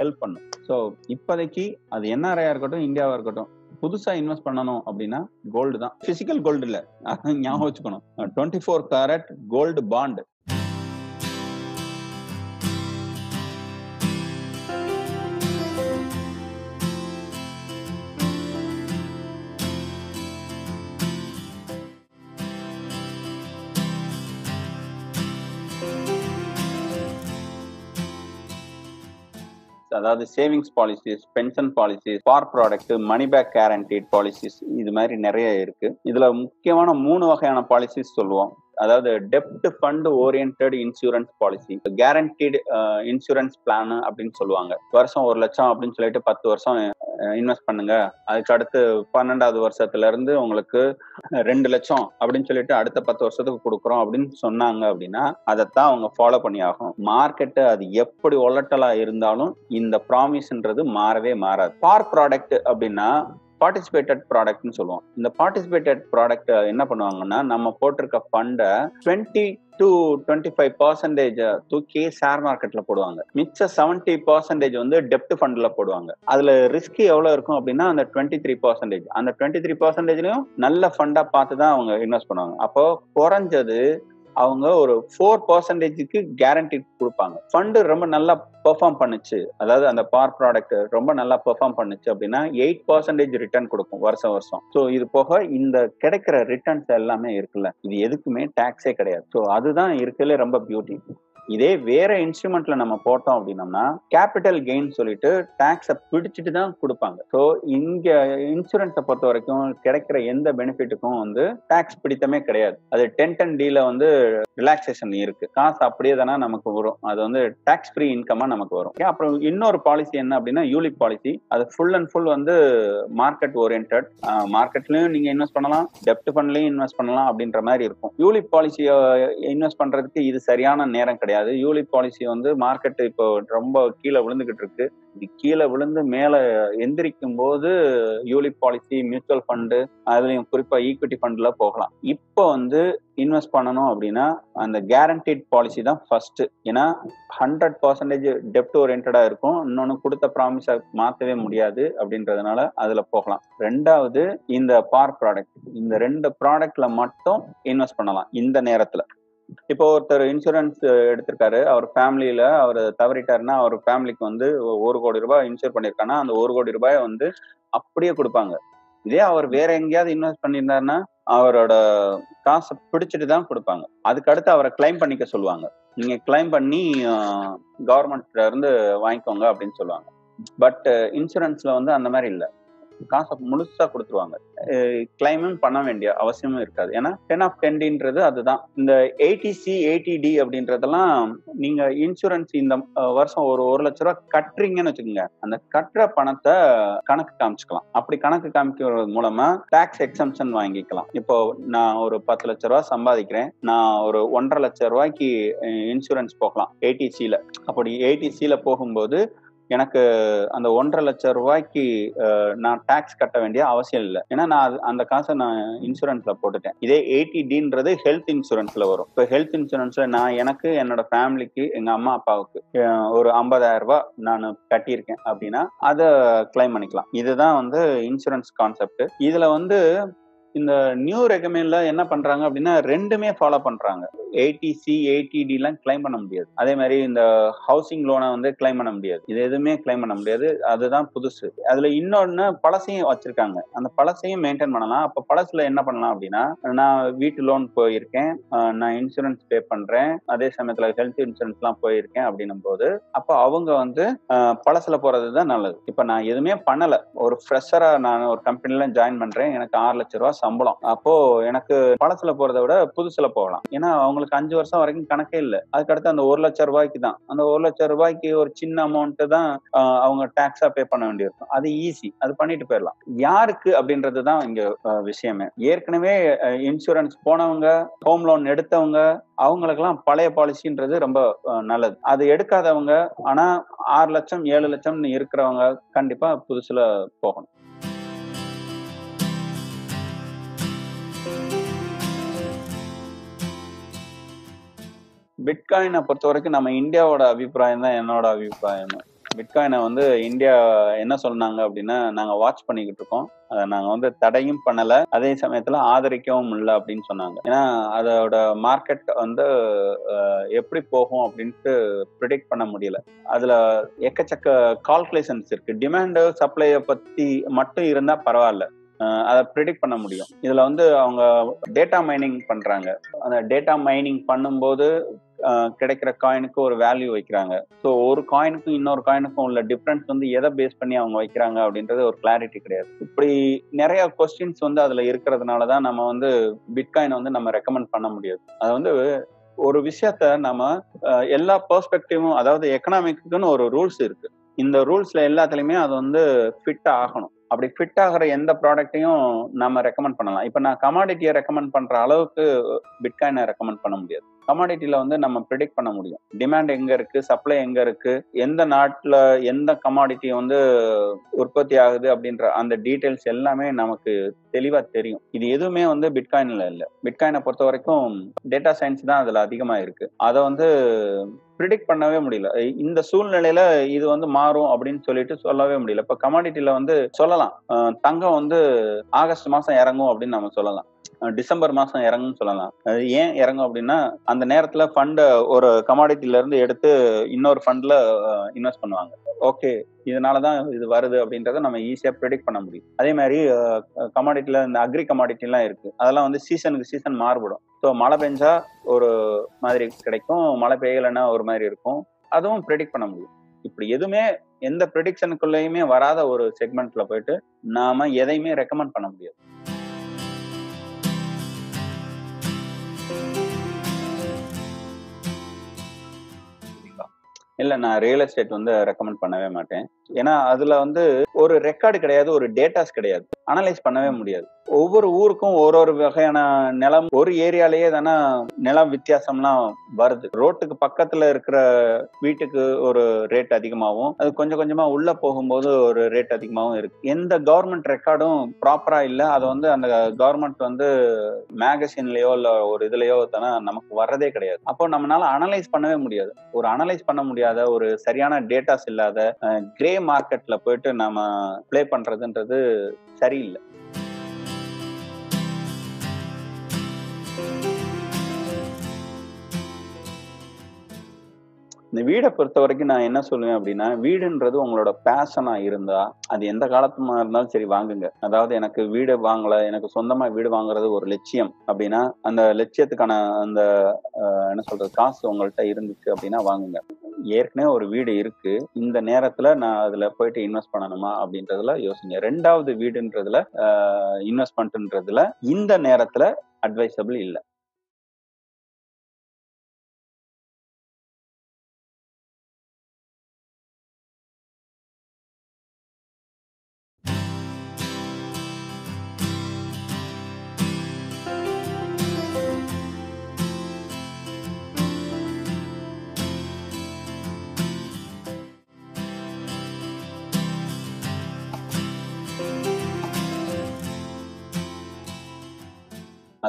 ஹெல்ப் பண்ணும். ஸோ இப்போதைக்கு அது என்ஆர்ஐயாக இருக்கட்டும் இந்தியாவாக இருக்கட்டும் புதுசா இன்வெஸ்ட் பண்ணணும் அப்படின்னா கோல்டு தான். பிசிக்கல் கோல்டு இல்ல. ஞாபகம் வச்சுக்கணும். Twenty four carat gold bond அதாவது savings policies pension policies par product money back guaranteed policies இது மாதிரி நிறைய இருக்கு. இதுல முக்கியமான மூணு வகையான பாலிசிஸ் சொல்லுவோம். அதாவது டெப்ட் fund oriented insurance policy guaranteed insurance plan அப்படின்னு சொல்லுவாங்க. வருஷம் ஒரு லட்சம் அப்படின்னு சொல்லிட்டு பத்து வருஷம் இன்வெஸ்ட் பண்ணுங்க. அதுக்கு அடுத்து பன்னெண்டாவது வருஷத்துல இருந்து உங்களுக்கு ரெண்டு லட்சம் அப்படின்னு சொல்லிட்டு அடுத்த பத்து வருஷத்துக்கு கொடுக்குறோம் அப்படின்னு சொன்னாங்க அப்படின்னா அதைத்தான் அவங்க ஃபாலோ பண்ணி ஆகும் மார்க்கெட்டு அது எப்படி ஒலட்டலா இருந்தாலும் இந்த ப்ராமிஸ்ன்றது மாறவே மாறாது. பார் ப்ராடக்ட் அப்படின்னா பார்ட்டிசிபேட்டட் ப்ராடக்ட்னு சொல்லுவோம். இந்த பார்ட்டிசிபேட்டட் ப்ராடக்ட் என்ன பண்ணுவாங்கன்னா நம்ம போட்டிருக்க ஃபண்டை twenty two twenty five percentage தூக்கி ஷேர் மார்க்கெட்ல போடுவாங்க. மிச்ச செவன்டி பர்சன்டேஜ் வந்து டெப்ட் ஃபண்ட்ல போடுவாங்க. அதுல ரிஸ்க் எவ்வளவு இருக்கும் அப்படின்னா அந்த டுவெண்ட்டி த்ரீ பர்சன்டேஜ் அந்த டுவெண்ட்டி த்ரீ பர்சன்டேஜ்லயும் நல்ல ஃபண்டா பார்த்து தான் அவங்க இன்வெஸ்ட் பண்ணுவாங்க. அப்போ குறைஞ்சது அவங்க ஒரு ஃபோர் பர்சன்டேஜுக்கு கேரண்டி கொடுப்பாங்க. ஃபண்டு ரொம்ப நல்லா பெர்ஃபார்ம் பண்ணுச்சு. அதாவது அந்த பார் ப்ராடக்ட் ரொம்ப நல்லா பெர்ஃபார்ம் பண்ணுச்சு அப்படின்னா எயிட் பர்சன்டேஜ் ரிட்டர்ன் கொடுக்கும் வருஷம் வருஷம். ஸோ இது போக இந்த கிடைக்கிற ரிட்டர்ன்ஸ் எல்லாமே இருக்குல்ல. இது எதுக்குமே டேக்ஸே கிடையாது. ஸோ அதுதான் இருக்கல ரொம்ப பியூட்டி இதே வேற இன்ஸ்ட்ருமெண்ட்ல நம்ம போட்டோம் அப்படின்னம்னா கேபிட்டல் கெயின் சொல்லிட்டு டாக்ஸை பிடிச்சிட்டு தான் கொடுப்பாங்க. ஸோ இங்க இன்சூரன்ஸை பொறுத்த வரைக்கும் கிடைக்கிற எந்த பெனிஃபிட்டுக்கும் வந்து டாக்ஸ் பிடித்தமே கிடையாது. அது டென் டென் டீல வந்து ரிலாக்ஸேஷன் இருக்கு. காசு அப்படியே தானே நமக்கு வரும். அது வந்து டாக்ஸ் ஃப்ரீ இன்கமா நமக்கு வரும். அப்புறம் இன்னொரு பாலிசி என்ன அப்படின்னா யூலிப் பாலிசி அது ஃபுல் அண்ட் ஃபுல் வந்து மார்க்கெட் ஓரியன்ட் மார்க்கெட்லயும் நீங்க இன்வெஸ்ட் பண்ணலாம் டெப்ட் ஃபண்ட்லயும் இன்வெஸ்ட் பண்ணலாம் அப்படின்ற மாதிரி இருக்கும். யூலிப் பாலிசியை இன்வெஸ்ட் பண்றதுக்கு இது சரியான நேரம் கிடையாது. யூலிப் பாலிசி வந்து மார்க்கெட் இப்போ ரொம்ப கீழே விழுந்துகிட்டு இருக்கு. இது கீழே விழுந்து மேலே எந்திரிக்கும் போது யூலிப் பாலிசி மியூச்சுவல் ஃபண்டு அதுலயும் குறிப்பா ஈக்விட்டி ஃபண்ட்ல போகலாம். இப்போ வந்து இன்வெஸ்ட் பண்ணணும் அப்படின்னா அந்த கேரண்டீட் பாலிசி தான் ஃபர்ஸ்ட் ஏன்னா ஹண்ட்ரட் பர்சன்டேஜ் டெப்ட் ஓரியன்டா இருக்கும். இன்னொன்னு கொடுத்த ப்ராமிஸை மாற்றவே முடியாது அப்படின்றதுனால அதுல போகலாம். ரெண்டாவது இந்த பார் ப்ராடக்ட் இந்த ரெண்டு ப்ராடக்ட்ல மட்டும் இன்வெஸ்ட் பண்ணலாம் இந்த நேரத்துல. இப்போ ஒருத்தர் இன்சூரன்ஸ் எடுத்திருக்காரு அவர் ஃபேமிலியில அவர் தவறிட்டாருன்னா அவர் ஃபேமிலிக்கு வந்து ஒரு கோடி ரூபாய் இன்சூர் பண்ணிருக்காங்கன்னா அந்த ஒரு கோடி ரூபாய் வந்து அப்படியே கொடுப்பாங்க. இதே அவர் வேற எங்கேயாவது இன்வெஸ்ட் பண்ணியிருந்தாருன்னா அவரோட காசை பிடிச்சிட்டு தான் கொடுப்பாங்க. அதுக்கு அடுத்து அவரை கிளைம் பண்ணிக்க சொல்லுவாங்க. நீங்க கிளைம் பண்ணி கவர்மெண்ட்ல இருந்து வாங்கிக்கோங்க அப்படின்னு சொல்லுவாங்க. பட் இன்சூரன்ஸ்ல வந்து அந்த மாதிரி இல்லை. காசை முழுசா கொடுத்துருவாங்க. கிளைமும் பண்ண வேண்டிய அவசியமும் இருக்காது. ஏன்னா டென் ஆஃப் டென்டின்றது அதுதான். இந்த எயிட்டி சி எயிட்டி டி அப்படின்றதெல்லாம் நீங்க இன்சூரன்ஸ் இந்த வருஷம் ஒரு ஒரு லட்ச ரூபா கட்டுறீங்கன்னு வச்சுக்கோங்க. அந்த கட்டுற பணத்தை கணக்கு காமிச்சுக்கலாம். அப்படி கணக்கு காமிக்கிறது மூலமா டாக்ஸ் எக்ஸம்ஷன் வாங்கிக்கலாம். இப்போ நான் ஒரு பத்து லட்ச ரூபா சம்பாதிக்கிறேன். நான் ஒரு ஒன்றரை லட்ச ரூபாய்க்கு இன்சூரன்ஸ் போகலாம். ஏடிசியில அப்படி ஏடிசியில போகும்போது எனக்கு அந்த ஒன்றரை லட்சம் ரூபாய்க்கு நான் டாக்ஸ் கட்ட வேண்டிய அவசியம் இல்லை. ஏன்னா நான் அந்த காசை நான் இன்சூரன்ஸ்ல போட்டுட்டேன். இதே எயிட்டி டின்றது ஹெல்த் இன்சூரன்ஸ்ல வரும். இப்போ ஹெல்த் இன்சூரன்ஸ்ல நான் எனக்கு என்னோட ஃபேமிலிக்கு எங்க அம்மா அப்பாவுக்கு ஒரு ஐம்பதாயிரம் ரூபாய் நான் கட்டியிருக்கேன் அப்படின்னா அதை கிளைம் பண்ணிக்கலாம். இதுதான் வந்து இன்சூரன்ஸ் கான்செப்ட் இதுல வந்து இந்த நியூ ரெகமெண்ட்ல என்ன பண்றாங்க அப்படின்னா ரெண்டுமே ஃபாலோ பண்றாங்க. எயிட்டி சி எயிட்டி எல்லாம் கிளைம் பண்ண முடியாது. அதே மாதிரி இந்த ஹவுசிங் லோனை வந்து கிளைம் பண்ண முடியாது. இது எதுவுமே கிளைம் பண்ண முடியாது. அதுதான் புதுசு. அதுல இன்னொன்னு பழசையும் வச்சிருக்காங்க. அந்த பழசையும் மெயின்டைன் பண்ணலாம். அப்ப பழசுல என்ன பண்ணலாம் அப்படின்னா நான் வீட்டு லோன் போயிருக்கேன். நான் இன்சூரன்ஸ் பே பண்றேன். அதே சமயத்துல ஹெல்த் இன்சூரன்ஸ் எல்லாம் போயிருக்கேன் அப்படின்னும் போது அப்போ அவங்க வந்து பழசுல போறது தான் நல்லது. இப்ப நான் எதுவுமே பண்ணல. ஒரு ஃப்ரெஷரா நான் ஒரு கம்பெனில ஜாயின் பண்றேன். எனக்கு ஆறு லட்ச ரூபா சம்பளம். அப்போ எனக்கு பழசுல போறதை விட புதுசுல போகலாம். ஏன்னா அவங்க அவங்களுக்கு அஞ்சு வருஷம் வரைக்கும் கணக்கே இல்லை. அதுக்கடுத்து அந்த ஒரு லட்சம் ரூபாய்க்கு தான். அந்த ஒரு லட்சம் ரூபாய்க்கு ஒரு சின்ன அமௌண்ட் தான் அவங்க டாக்ஸா பே பண்ண வேண்டியிருக்கும். அது ஈஸி அது பண்ணிட்டு போயிடலாம். யாருக்கு அப்படின்றது தான் இங்க விஷயமே. ஏற்கனவே இன்சூரன்ஸ் போனவங்க ஹோம் லோன் எடுத்தவங்க அவங்களுக்கெல்லாம் பழைய பாலிசின்றது ரொம்ப நல்லது. அது எடுக்காதவங்க ஆனா ஆறு லட்சம் ஏழு லட்சம்னு இருக்கிறவங்க கண்டிப்பா புதுசுல போகணும். பிட்காயினை பொறுத்த வரைக்கும் நம்ம இந்தியாவோட அபிப்பிராயம் தான் என்னோட அபிப்பிராயம். பிட்காயினை வந்து இந்தியா என்ன சொன்னாங்க அப்படின்னா நாங்க வாட்ச் பண்ணிக்கிட்டு இருக்கோம். அதை நாங்க வந்து தடையும் பண்ணல. அதே சமயத்துல ஆதரிக்கவும் இல்லை அப்படின்னு சொன்னாங்க. ஏன்னா அதோட மார்க்கெட் வந்து எப்படி போகும் அப்படின்ட்டு ப்ரிடிக்ட் பண்ண முடியல. அதுல எக்கச்சக்க கால்குலேஷன்ஸ் இருக்கு. டிமாண்ட் சப்ளையை பத்தி மட்டும் இருந்தா பரவாயில்ல. அதை ப்ரிடிக்ட் பண்ண முடியும். இதுல வந்து அவங்க டேட்டா மைனிங் பண்றாங்க. அந்த டேட்டா மைனிங் பண்ணும்போது கிடைக்கிற காயினுக்கு ஒரு வேல்யூ வைக்கிறாங்க. ஸோ ஒரு காயினுக்கும் இன்னொரு காயினுக்கும் உள்ள டிஃப்ரென்ஸ் வந்து எதை பேஸ் பண்ணி அவங்க வைக்கிறாங்க அப்படின்றது ஒரு கிளாரிட்டி கிடையாது. இப்படி நிறைய கொஸ்டின்ஸ் வந்து அதுல இருக்கிறதுனால தான் நம்ம வந்து பிட்காயின் வந்து நம்ம ரெக்கமெண்ட் பண்ண முடியாது. அது வந்து ஒரு விஷயத்த நம்ம எல்லா பெர்ஸ்பெக்டிவும் அதாவது எக்கனாமிக்குன்னு ஒரு ரூல்ஸ் இருக்கு. இந்த ரூல்ஸ்ல எல்லாத்துலயுமே அது வந்து ஃபிட் ஆகணும். அப்படி ஃபிட் ஆகிற எந்த ப்ராடக்ட்டையும் நம்ம ரெக்கமெண்ட் பண்ணலாம். இப்போ நான் கமாடிட்டியை ரெக்கமெண்ட் பண்ற அளவுக்கு பிட்காயினை ரெக்கமெண்ட் பண்ண முடியாது. கமாடிட்டியில வந்து நம்ம ப்ரிடிக்ட் பண்ண முடியும். டிமாண்ட் எங்க இருக்கு? சப்ளை எங்க இருக்கு? எந்த நாட்டுல எந்த கமாடிட்டி வந்து உற்பத்தி ஆகுது அப்படின்ற அந்த டீட்டெயில்ஸ் எல்லாமே நமக்கு தெளிவா தெரியும். இது எதுவுமே வந்து பிட்காயின்ல இல்ல. பிட்காயினை பொறுத்த வரைக்கும் டேட்டா சயின்ஸ் தான் அதுல அதிகமா இருக்கு. அதை வந்து ப்ரிடிக்ட் பண்ணவே முடியல. இந்த சூழ்நிலையில இது வந்து மாறும் அப்படின்னு சொல்லிட்டு சொல்லவே முடியல. இப்ப கமாடிட்டில வந்து சொல்லலாம். தங்கம் வந்து ஆகஸ்ட் மாசம் இறங்கும் அப்படின்னு நம்ம சொல்லலாம். டிசம்பர் மாசம் இறங்கும்னு சொல்லலாம். அது ஏன் இறங்கும் அப்படின்னா அந்த நேரத்துல ஃபண்டை ஒரு கமாடிட்டில இருந்து எடுத்து இன்னொரு ஃபண்ட்ல இன்வெஸ்ட் பண்ணுவாங்க. ஓகே இதனாலதான் இது வருது அப்படின்றத நம்ம ஈஸியா ப்ரெடிக்ட் பண்ண முடியும். அதே மாதிரி கமாடிட்டில இந்த அக்ரி கமாடிட்டிலாம் இருக்கு. அதெல்லாம் வந்து சீசனுக்கு சீசன் மாறுபடும். ஸோ மழை பெஞ்சா ஒரு மாதிரி கிடைக்கும். மழை பெய்யலைன்னா ஒரு மாதிரி இருக்கும். அதுவும் ப்ரெடிக்ட் பண்ண முடியும். இப்படி எதுவுமே எந்த ப்ரெடிக்ஷனுக்குள்ளேயுமே வராத ஒரு செக்மெண்ட்ல போயிட்டு நாம எதையுமே ரெக்கமெண்ட் பண்ண முடியாது. இல்ல நான் ரியல் எஸ்டேட் வந்து ரெக்கமெண்ட் பண்ணவே மாட்டேன். ஏன்னா அதுல வந்து ஒரு ரெக்கார்டு கிடையாது ஒரு டேட்டாஸ் கிடையாது. அனலைஸ் பண்ணவே முடியாது. ஒவ்வொரு ஊருக்கும் ஒரு ஒரு வகையான நிலம் ஒரு ஏரியாலேயே தானே நிலம் வித்தியாசம்லாம் வருது. ரோட்டுக்கு பக்கத்துல இருக்கிற வீட்டுக்கு ஒரு ரேட் அதிகமாகவும் அது கொஞ்சம் கொஞ்சமா உள்ள போகும்போது ஒரு ரேட் அதிகமாகவும் இருக்கு. எந்த கவர்மெண்ட் ரெக்கார்டும் ப்ராப்பரா இல்லை அதை வந்து அந்த கவர்மெண்ட் வந்து மேகசின்லயோ இல்ல ஒரு இதுலயோ தானே நமக்கு வர்றதே கிடையாது. அப்போ நம்மளால அனலைஸ் பண்ணவே முடியாது. ஒரு அனலைஸ் பண்ண முடியாத ஒரு சரியான டேட்டாஸ் இல்லாத கிரே மார்க்கெட்ல போயிட்டு நாம பிளே பண்றதுன்றது சரியில்லை. இந்த வீடை பொறுத்த வரைக்கும் நான் என்ன சொல்லுவேன் அப்படின்னா வீடுன்றது உங்களோட பேஷனா இருந்தா அது எந்த காலத்துமா இருந்தாலும் சரி வாங்குங்க. அதாவது எனக்கு வீடு வாங்கல எனக்கு சொந்தமா வீடு வாங்குறது ஒரு லட்சியம். அப்படின்னா அந்த லட்சியத்துக்கான அந்த என்ன சொல்றது காசு உங்கள்கிட்ட இருந்துச்சு அப்படின்னா வாங்குங்க. ஏற்கனவே ஒரு வீடு இருக்கு. இந்த நேரத்துல நான் அதுல போயிட்டு இன்வெஸ்ட் பண்ணணுமா அப்படின்றதுல யோசிங்க. ரெண்டாவது வீடுன்றதுல இன்வெஸ்ட்மெண்ட்ன்றதுல இந்த நேரத்துல அட்வைசபிள் இல்லை.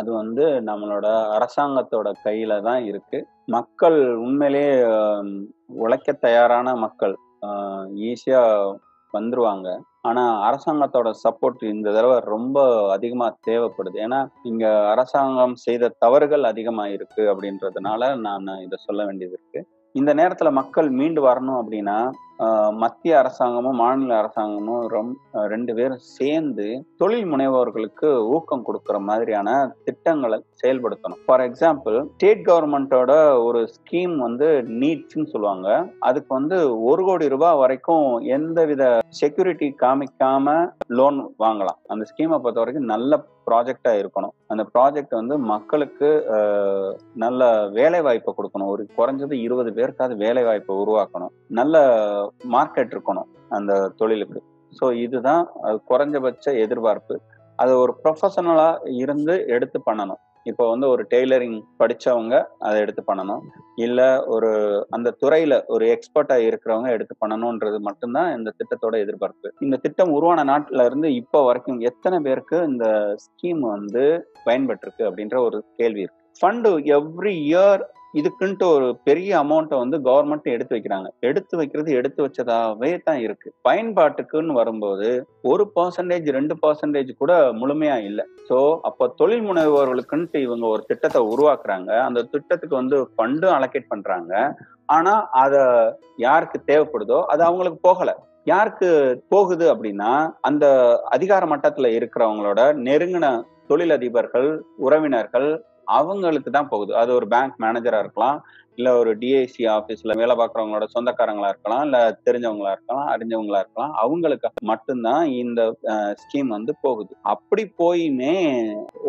அது வந்து நம்மளோட அரசாங்கத்தோட கையில தான் இருக்கு. மக்கள் உண்மையிலேயே உழைக்க தயாரான மக்கள் ஈஸியா வந்துருவாங்க. ஆனா அரசாங்கத்தோட சப்போர்ட் இந்த தடவை ரொம்ப அதிகமா தேவைப்படுது. ஏன்னா இங்க அரசாங்கம் செய்த தவறுகள் அதிகமா இருக்கு அப்படின்றதுனால நான் இதை சொல்ல வேண்டியது இருக்கு. இந்த நேரத்துல மக்கள் மீண்டு வரணும் அப்படின்னா மத்திய அரசாங்கமும் மாநில அரசாங்கமும் ரொம் ரெண்டு பேரும் சேர்ந்து தொழில் முனைவோர்களுக்கு ஊக்கம் கொடுக்குற மாதிரியான திட்டங்களை செயல்படுத்தணும். ஃபார் எக்ஸாம்பிள் ஸ்டேட் கவர்மெண்டோட ஒரு ஸ்கீம் வந்து நீட்ஸ்ன்னு சொல்லுவாங்க. அதுக்கு வந்து ஒரு கோடி ரூபாய் வரைக்கும் எந்தவித செக்யூரிட்டி காமிக்காம லோன் வாங்கலாம். அந்த ஸ்கீமை பொறுத்த வரைக்கும் நல்ல ப்ராஜெக்டா இருக்கணும். அந்த ப்ராஜெக்ட் வந்து மக்களுக்கு நல்ல வேலை வாய்ப்பை கொடுக்கணும். ஒரு குறைஞ்சது இருபது பேருக்காவது வேலை வாய்ப்பை உருவாக்கணும். நல்ல மார்க்கெட் இருக்கணும் அந்த தொழிலுக்கு. ஸோ இதுதான் அது குறைஞ்சபட்ச எதிர்பார்ப்பு. அதை ஒரு ப்ரொஃபஷனலா இருந்து எடுத்து பண்ணணும். இப்போ வந்து ஒரு டெய்லரிங் படிச்சவங்க அதை எடுத்து பண்ணணும். இல்லை ஒரு அந்த துறையில ஒரு எக்ஸ்பர்ட்டாக இருக்கிறவங்க எடுத்து பண்ணணுன்றது மட்டும்தான் இந்த திட்டத்தோட எதிர்பார்ப்பு. இந்த திட்டம் உருவான நாட்டில் இருந்து இப்போ வரைக்கும் எத்தனை பேருக்கு இந்த ஸ்கீம் வந்து பயன்பட்டிருக்கு அப்படின்ற ஒரு கேள்வி இருக்கு. ஃபண்டு எவ்ரி இயர் இதுக்குன்ட்டு ஒரு பெரிய அமௌண்ட்டை வந்து கவர்மெண்ட் எடுத்து வைக்கிறாங்க. எடுத்து வைக்கிறது எடுத்து வச்சதாவே தான் இருக்கு. பயன்பாட்டுக்குன்னு வரும்போது ஒரு பர்சன்டேஜ் ரெண்டு பர்சன்டேஜ் கூட முழுமையா இல்லை. ஸோ அப்போ தொழில் முனைவோர்களுக்குன்ட்டு இவங்க ஒரு திட்டத்தை உருவாக்குறாங்க. அந்த திட்டத்துக்கு வந்து ஃபண்டும் அலோகேட் பண்றாங்க. ஆனா அத யாருக்கு தேவைப்படுதோ அது அவங்களுக்கு போகல. யாருக்கு போகுது அப்படின்னா அந்த அதிகார மட்டத்துல இருக்கிறவங்களோட நெருங்கின தொழிலதிபர்கள் உறவினர்கள் அவங்களுக்கு தான் போகுது. அது ஒரு பேங்க் மேனேஜரா இருக்கலாம் இல்ல ஒரு டிஐசி ஆபீஸ்ல வேலை பார்க்குறவங்களோட சொந்தக்காரங்களா இருக்கலாம் இல்ல தெரிஞ்சவங்களா இருக்கலாம் அறிஞ்சவங்களா இருக்கலாம் அவங்களுக்கு மட்டும்தான் இந்த ஸ்கீம் வந்து போகுது. அப்படி போயுமே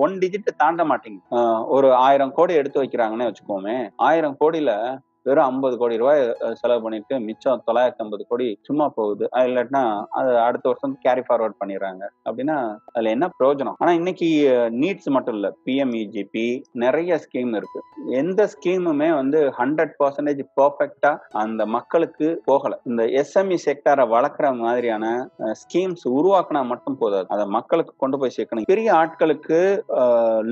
ஒன் டிஜிட் தாண்ட மாட்டேங்குது. ஒரு ஆயிரம் கோடி எடுத்து வைக்கிறாங்கன்னு வச்சுக்கோமே ஆயிரம் கோடியில வெறும் ஐம்பது கோடி ரூபாய் செலவு பண்ணிட்டு மிச்சம் தொள்ளாயிரத்தி ஐம்பது கோடி சும்மா போகுது. அது இல்லாட்டினா அது அடுத்த வருஷம் கேரி ஃபார்வர்ட் பண்ணிடுறாங்க. அப்படின்னா அதுல என்ன பிரயோஜனம்? ஆனா இன்னைக்கு நீட்ஸ் மட்டும் இல்ல. பிஎம்இஜிபி நிறைய ஸ்கீம் இருக்கு. எந்த ஸ்கீமுமே வந்து ஹண்ட்ரட் பர்சன்டேஜ் பர்ஃபெக்டா அந்த மக்களுக்கு போகல. இந்த எஸ்எம்இ செக்டாரை வளர்க்குற மாதிரியான ஸ்கீம்ஸ் உருவாக்கினா மட்டும் போதாது. அதை மக்களுக்கு கொண்டு போய் சேர்க்கணும். பெரிய ஆட்களுக்கு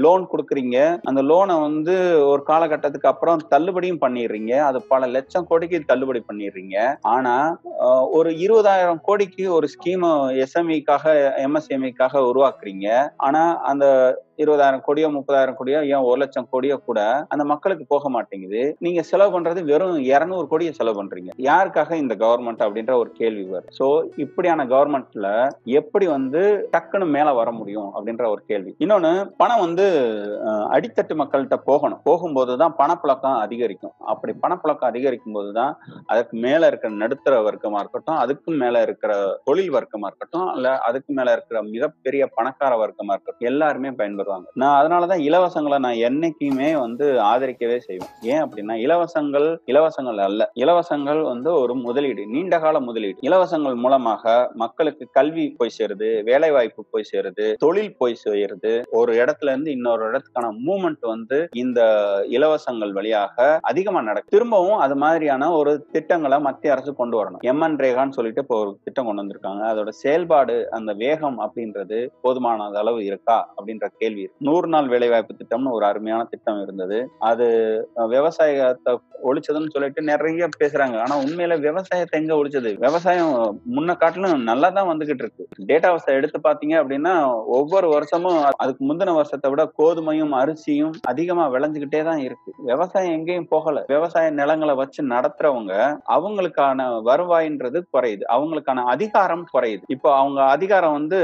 லோன் கொடுக்குறீங்க. அந்த லோனை வந்து ஒரு காலகட்டத்துக்கு அப்புறம் தள்ளுபடியும் பண்ணிடுறீங்க. அது பல லட்சம் கோடிக்கு தள்ளுபடி பண்ணிடுறீங்க. ஆனா ஒரு இருபதாயிரம் கோடிக்கு ஒரு ஸ்கீம் எஸ்எம்இக்காக எம்எஸ்எம்இக்காக உருவாக்குறீங்க. ஆனா அந்த இருபதாயிரம் கோடியோ முப்பதாயிரம் கோடியோ ஏன் ஒரு லட்சம் கோடியோ கூட அந்த மக்களுக்கு போக மாட்டேங்குது. நீங்க செலவு பண்றது வெறும் இருநூறு கோடியை செலவு பண்றீங்க. யாருக்காக இந்த கவர்மெண்ட் அப்படின்ற ஒரு கேள்வி வரும். சோ இப்படியான கவர்மெண்ட்ல எப்படி வந்து டக்குன்னு மேல வர முடியும் அப்படின்ற ஒரு கேள்வி. இன்னொன்னு பணம் வந்து அடித்தட்டு மக்கள்கிட்ட போகணும். போகும்போது தான் பணப்புழக்கம் அதிகரிக்கும். அப்படி பணப்புழக்கம் அதிகரிக்கும் போது தான் அதுக்கு மேல இருக்கிற நடுத்தர வர்க்கமா இருக்கட்டும் அதுக்கும் மேல இருக்கிற தொழில் வர்க்கமா இருக்கட்டும் இல்ல அதுக்கு மேல இருக்கிற மிகப்பெரிய பணக்கார வர்க்கமா இருக்கட்டும் எல்லாருமே பயன்பெறுவாங்க நான் அதனாலதான் இலவசங்களை நான் என்னைக்குமே வந்து ஆதரிக்கவே செய்வேன். ஏன் அப்படின்னா இலவசங்கள் இலவசங்கள் அல்ல. இலவசங்கள் வந்து ஒரு முதலீடு நீண்ட கால முதலீடு. இலவசங்கள் மூலமாக மக்களுக்கு கல்வி போய் சேருது வேலை வாய்ப்பு போய் சேருது தொழில் போய் சேருது. ஒரு இடத்துல இருந்து இன்னொரு இடத்துக்கான மூமெண்ட் வந்து இந்த இலவசங்கள் வழியாக அதிகமா நடக்கும் திரும்பவும் அது மாதிரியான ஒரு திட்டங்களை மத்திய அரசு கொண்டு வரணும். எம்என் ரேகான்னு சொல்லிட்டு இப்போ ஒரு திட்டம் கொண்டு வந்திருக்காங்க. அதோட செயல்பாடு அந்த வேகம் அப்படின்றது போதுமான அளவு இருக்கா அப்படின்ற கேள்வி இருக்கு நூறு நாள் வேலைவாய்ப்பு திட்டம்னு ஒரு அருமையான திட்டம் இருந்தது. அது விவசாயத்தை ஒழிச்சதுன்னு சொல்லிட்டு நிறைய பேசுறாங்க. ஆனா உண்மையில விவசாயத்தை எங்க ஒழிச்சது? விவசாயம் முன்ன காட்டிலும் நல்லா தான் வந்துகிட்டு இருக்கு. டேட்டாவை எடுத்து பாத்தீங்க அப்படின்னா ஒவ்வொரு வருஷமும் அதுக்கு முந்தின வருஷத்தை விட கோதுமையும் அரிசியும் அதிகமா விளைஞ்சுகிட்டே தான் இருக்கு. விவசாயம் எங்கேயும் போகல. விவசாய நிலங்களை வச்சு நடத்துறவங்க அவங்களுக்கான வருவாயின்றது குறையுது. அவங்களுக்கான அதிகாரம் குறையுது. இப்போ அவங்க அதிகாரம் வந்து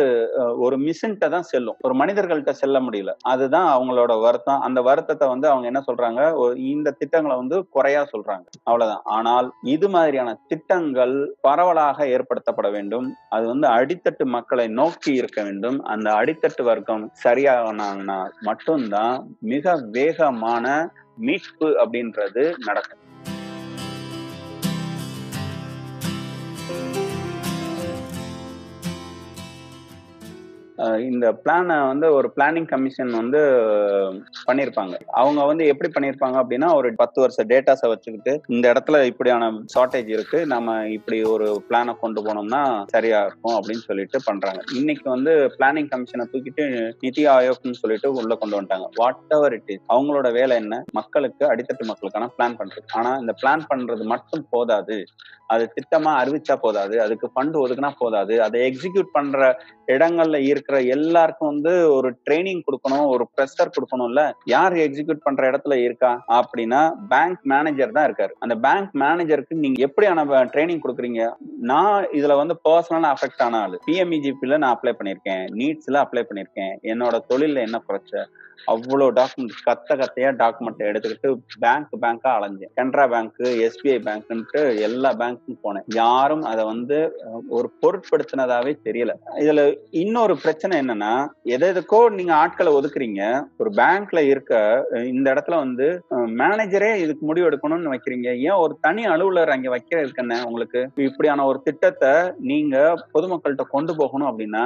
ஒரு மிஷின்கிட்ட தான் செல்லும். ஒரு மனிதர்கள்ட்ட செல்ல முடியல. அதுதான் அவங்களோட வருத்தம். அந்த வருத்தத்தை வந்து அவங்க என்ன சொல்றாங்க? இந்த திட்டங்களை வந்து குறையா சொல்றாங்க. அவ்வளவுதான். ஆனால் இது மாதிரியான திட்டங்கள் பரவலாக ஏற்படுத்தப்பட வேண்டும். அது வந்து அடித்தட்டு மக்களை நோக்கி இருக்க வேண்டும். அந்த அடித்தட்டு வர்க்கம் சரியானாங்கன்னா மட்டும்தான் மிக வேகமான மீட்பு அப்படின்றது நடக்கும். இந்த பிளானை வந்து ஒரு பிளானிங் கமிஷன் வந்து பண்ணியிருப்பாங்க அவங்க வந்து எப்படி பண்ணியிருப்பாங்க அப்படின்னா ஒரு பத்து வருஷ டேட்டாஸை வச்சுக்கிட்டு இந்த இடத்துல இப்படியான ஷார்ட்டேஜ் இருக்கு நம்ம இப்படி ஒரு பிளானை கொண்டு போனோம்னா சரியா இருக்கும் அப்படின்னு சொல்லிட்டு பண்றாங்க. இன்னைக்கு வந்து பிளானிங் கமிஷனை தூக்கிட்டு நிதி ஆயோக்னு சொல்லிட்டு உள்ள கொண்டு வந்துட்டாங்க. வாட் எவர் இட் இஸ் அவங்களோட வேலை என்ன? மக்களுக்கு அடித்தட்டு மக்களுக்கான பிளான் பண்றது. ஆனா இந்த பிளான் பண்றது மட்டும் போதாது. அது திட்டமா அறிவிச்சா போதாது. அதுக்கு ஃபண்ட் ஒதுக்குனா போதாது. அதை எக்ஸிக்யூட் பண்ற இடங்கள்ல இருக்கிற எல்லாருக்கும் வந்து ஒரு ட்ரைனிங் கொடுக்கணும் ஒரு ப்ரெஷர் கொடுக்கணும்ல. யார் எக்ஸிக்யூட் பண்ற இடத்துல இருக்கா? அப்படின்னா பேங்க் மேனேஜர் தான் இருக்காரு. அந்த பேங்க் மேனேஜருக்கு நீங்க எப்படியான ட்ரைனிங் கொடுக்குறீங்க? நான் இதுல வந்து பர்சனலா அஃபெக்ட் ஆன ஆளு. பிஎம்இஜிபில நான் அப்ளை பண்ணியிருக்கேன். நீட்ஸ்ல அப்ளை பண்ணியிருக்கேன். என்னோட தொழில என்ன பிரச்சனை அவ்வளோ டாக்குமெண்ட் கத்த கத்தையா டாக்குமெண்ட் எடுத்துக்கிட்டு பேங்க் பேங்கா அலைஞ்சேன். கனரா பேங்க் எஸ்பிஐ பேங்க்ன்ட்டு எல்லா பேங்க்கும் போனேன். யாரும் அதை வந்து ஒரு பொருட்படுத்தினதாவே தெரியல. இதுல இன்னொரு பிரச்சனை பிரச்சனை என்னன்னா எதை எதுக்கோ நீங்க ஆட்களை ஒதுக்குறீங்க. ஒரு பேங்க்ல இருக்க இந்த இடத்துல வந்து மேனேஜரே இதுக்கு முடிவு எடுக்கணும்னு வைக்கிறீங்க. ஏன் ஒரு தனி அலுவலர் அங்க வைக்கிறதுக்கு என்ன உங்களுக்கு? இப்படியான ஒரு திட்டத்தை நீங்க பொதுமக்கள்கிட்ட கொண்டு போகணும் அப்படின்னா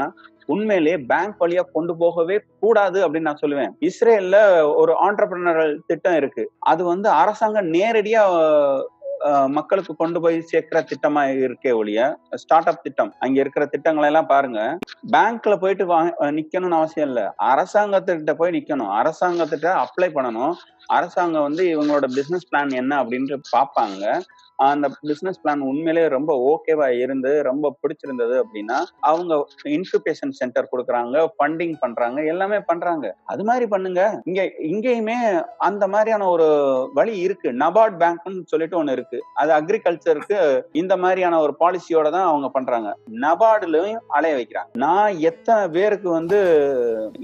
உண்மையிலேயே பேங்க் வழியா கொண்டு போகவே கூடாது அப்படின்னு நான் சொல்லுவேன். இஸ்ரேல்ல ஒரு ஆண்டர்பிரினரல் திட்டம் இருக்கு. அது வந்து அரசாங்கம் நேரடியா மக்களுக்கு கொண்டு போய் சேர்க்கிற திட்டமா இருக்கே ஒழிய ஸ்டார்ட் அப் திட்டம். அங்க இருக்கிற திட்டங்களை எல்லாம் பாருங்க. பேங்க்ல போயிட்டு வா- நிக்கணும்னு அவசியம் இல்ல. அரசாங்கத்திட்ட போய் நிக்கணும். அரசாங்கத்திட்ட அப்ளை பண்ணணும். அரசாங்கம் வந்து இவங்களோட பிசினஸ் பிளான் என்ன அப்படின்ட்டு பார்ப்பாங்க. அந்த பிசினஸ் பிளான் உண்மையிலேயே ரொம்ப ஓகேவா இருந்து ரொம்ப பிடிச்சிருந்தது அப்படின்னா அவங்க இன்குபேஷன் சென்டர் கொடுக்குறாங்க ஃபண்டிங் பண்றாங்க எல்லாமே பண்றாங்க. அது மாதிரி பண்ணுங்க. இங்க இங்கேயுமே அந்த மாதிரியான ஒரு வழி இருக்கு. நபார்ட் பேங்க்னு சொல்லிட்டு ஒண்ணு இருக்கு. அது அக்ரிகல்ச்சருக்கு இந்த மாதிரியான ஒரு பாலிசியோட தான் அவங்க பண்றாங்க. நபார்டுலயும் அலைய வைக்கிறாங்க. நான் எத்தனை பேருக்கு வந்து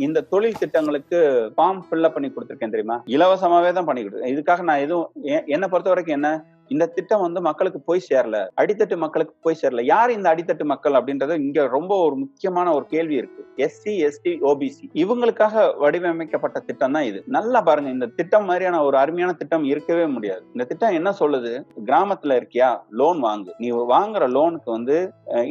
இந்த தொழில் திட்டங்களுக்கு ஃபார்ம் ஃபில்அப் பண்ணி கொடுத்துருக்கேன் தெரியுமா? இலவசமாவே தான் பண்ணி கொடுத்துருக்கேன். இதுக்காக நான் எதுவும் என்னை பொறுத்த வரைக்கும் என்ன? இந்த திட்டம் வந்து மக்களுக்கு போய் சேரல. அடித்தட்டு மக்களுக்கு போய் சேரல. யார் இந்த அடித்தட்டு மக்கள் அப்படின்றது இங்க ரொம்ப ஒரு முக்கியமான ஒரு கேள்வி இருக்கு. எஸ்சி எஸ்டி ஓபிசி இவங்களுக்காக வடிவமைக்கப்பட்ட திட்டம் தான் இது. நல்லா பாருங்க இந்த திட்டம் மாதிரியான ஒரு அருமையான திட்டம் இருக்கவே முடியாது. இந்த திட்டம் என்ன சொல்லுது? கிராமத்துல இருக்கியா? லோன் வாங்கு. நீ வாங்குற லோனுக்கு வந்து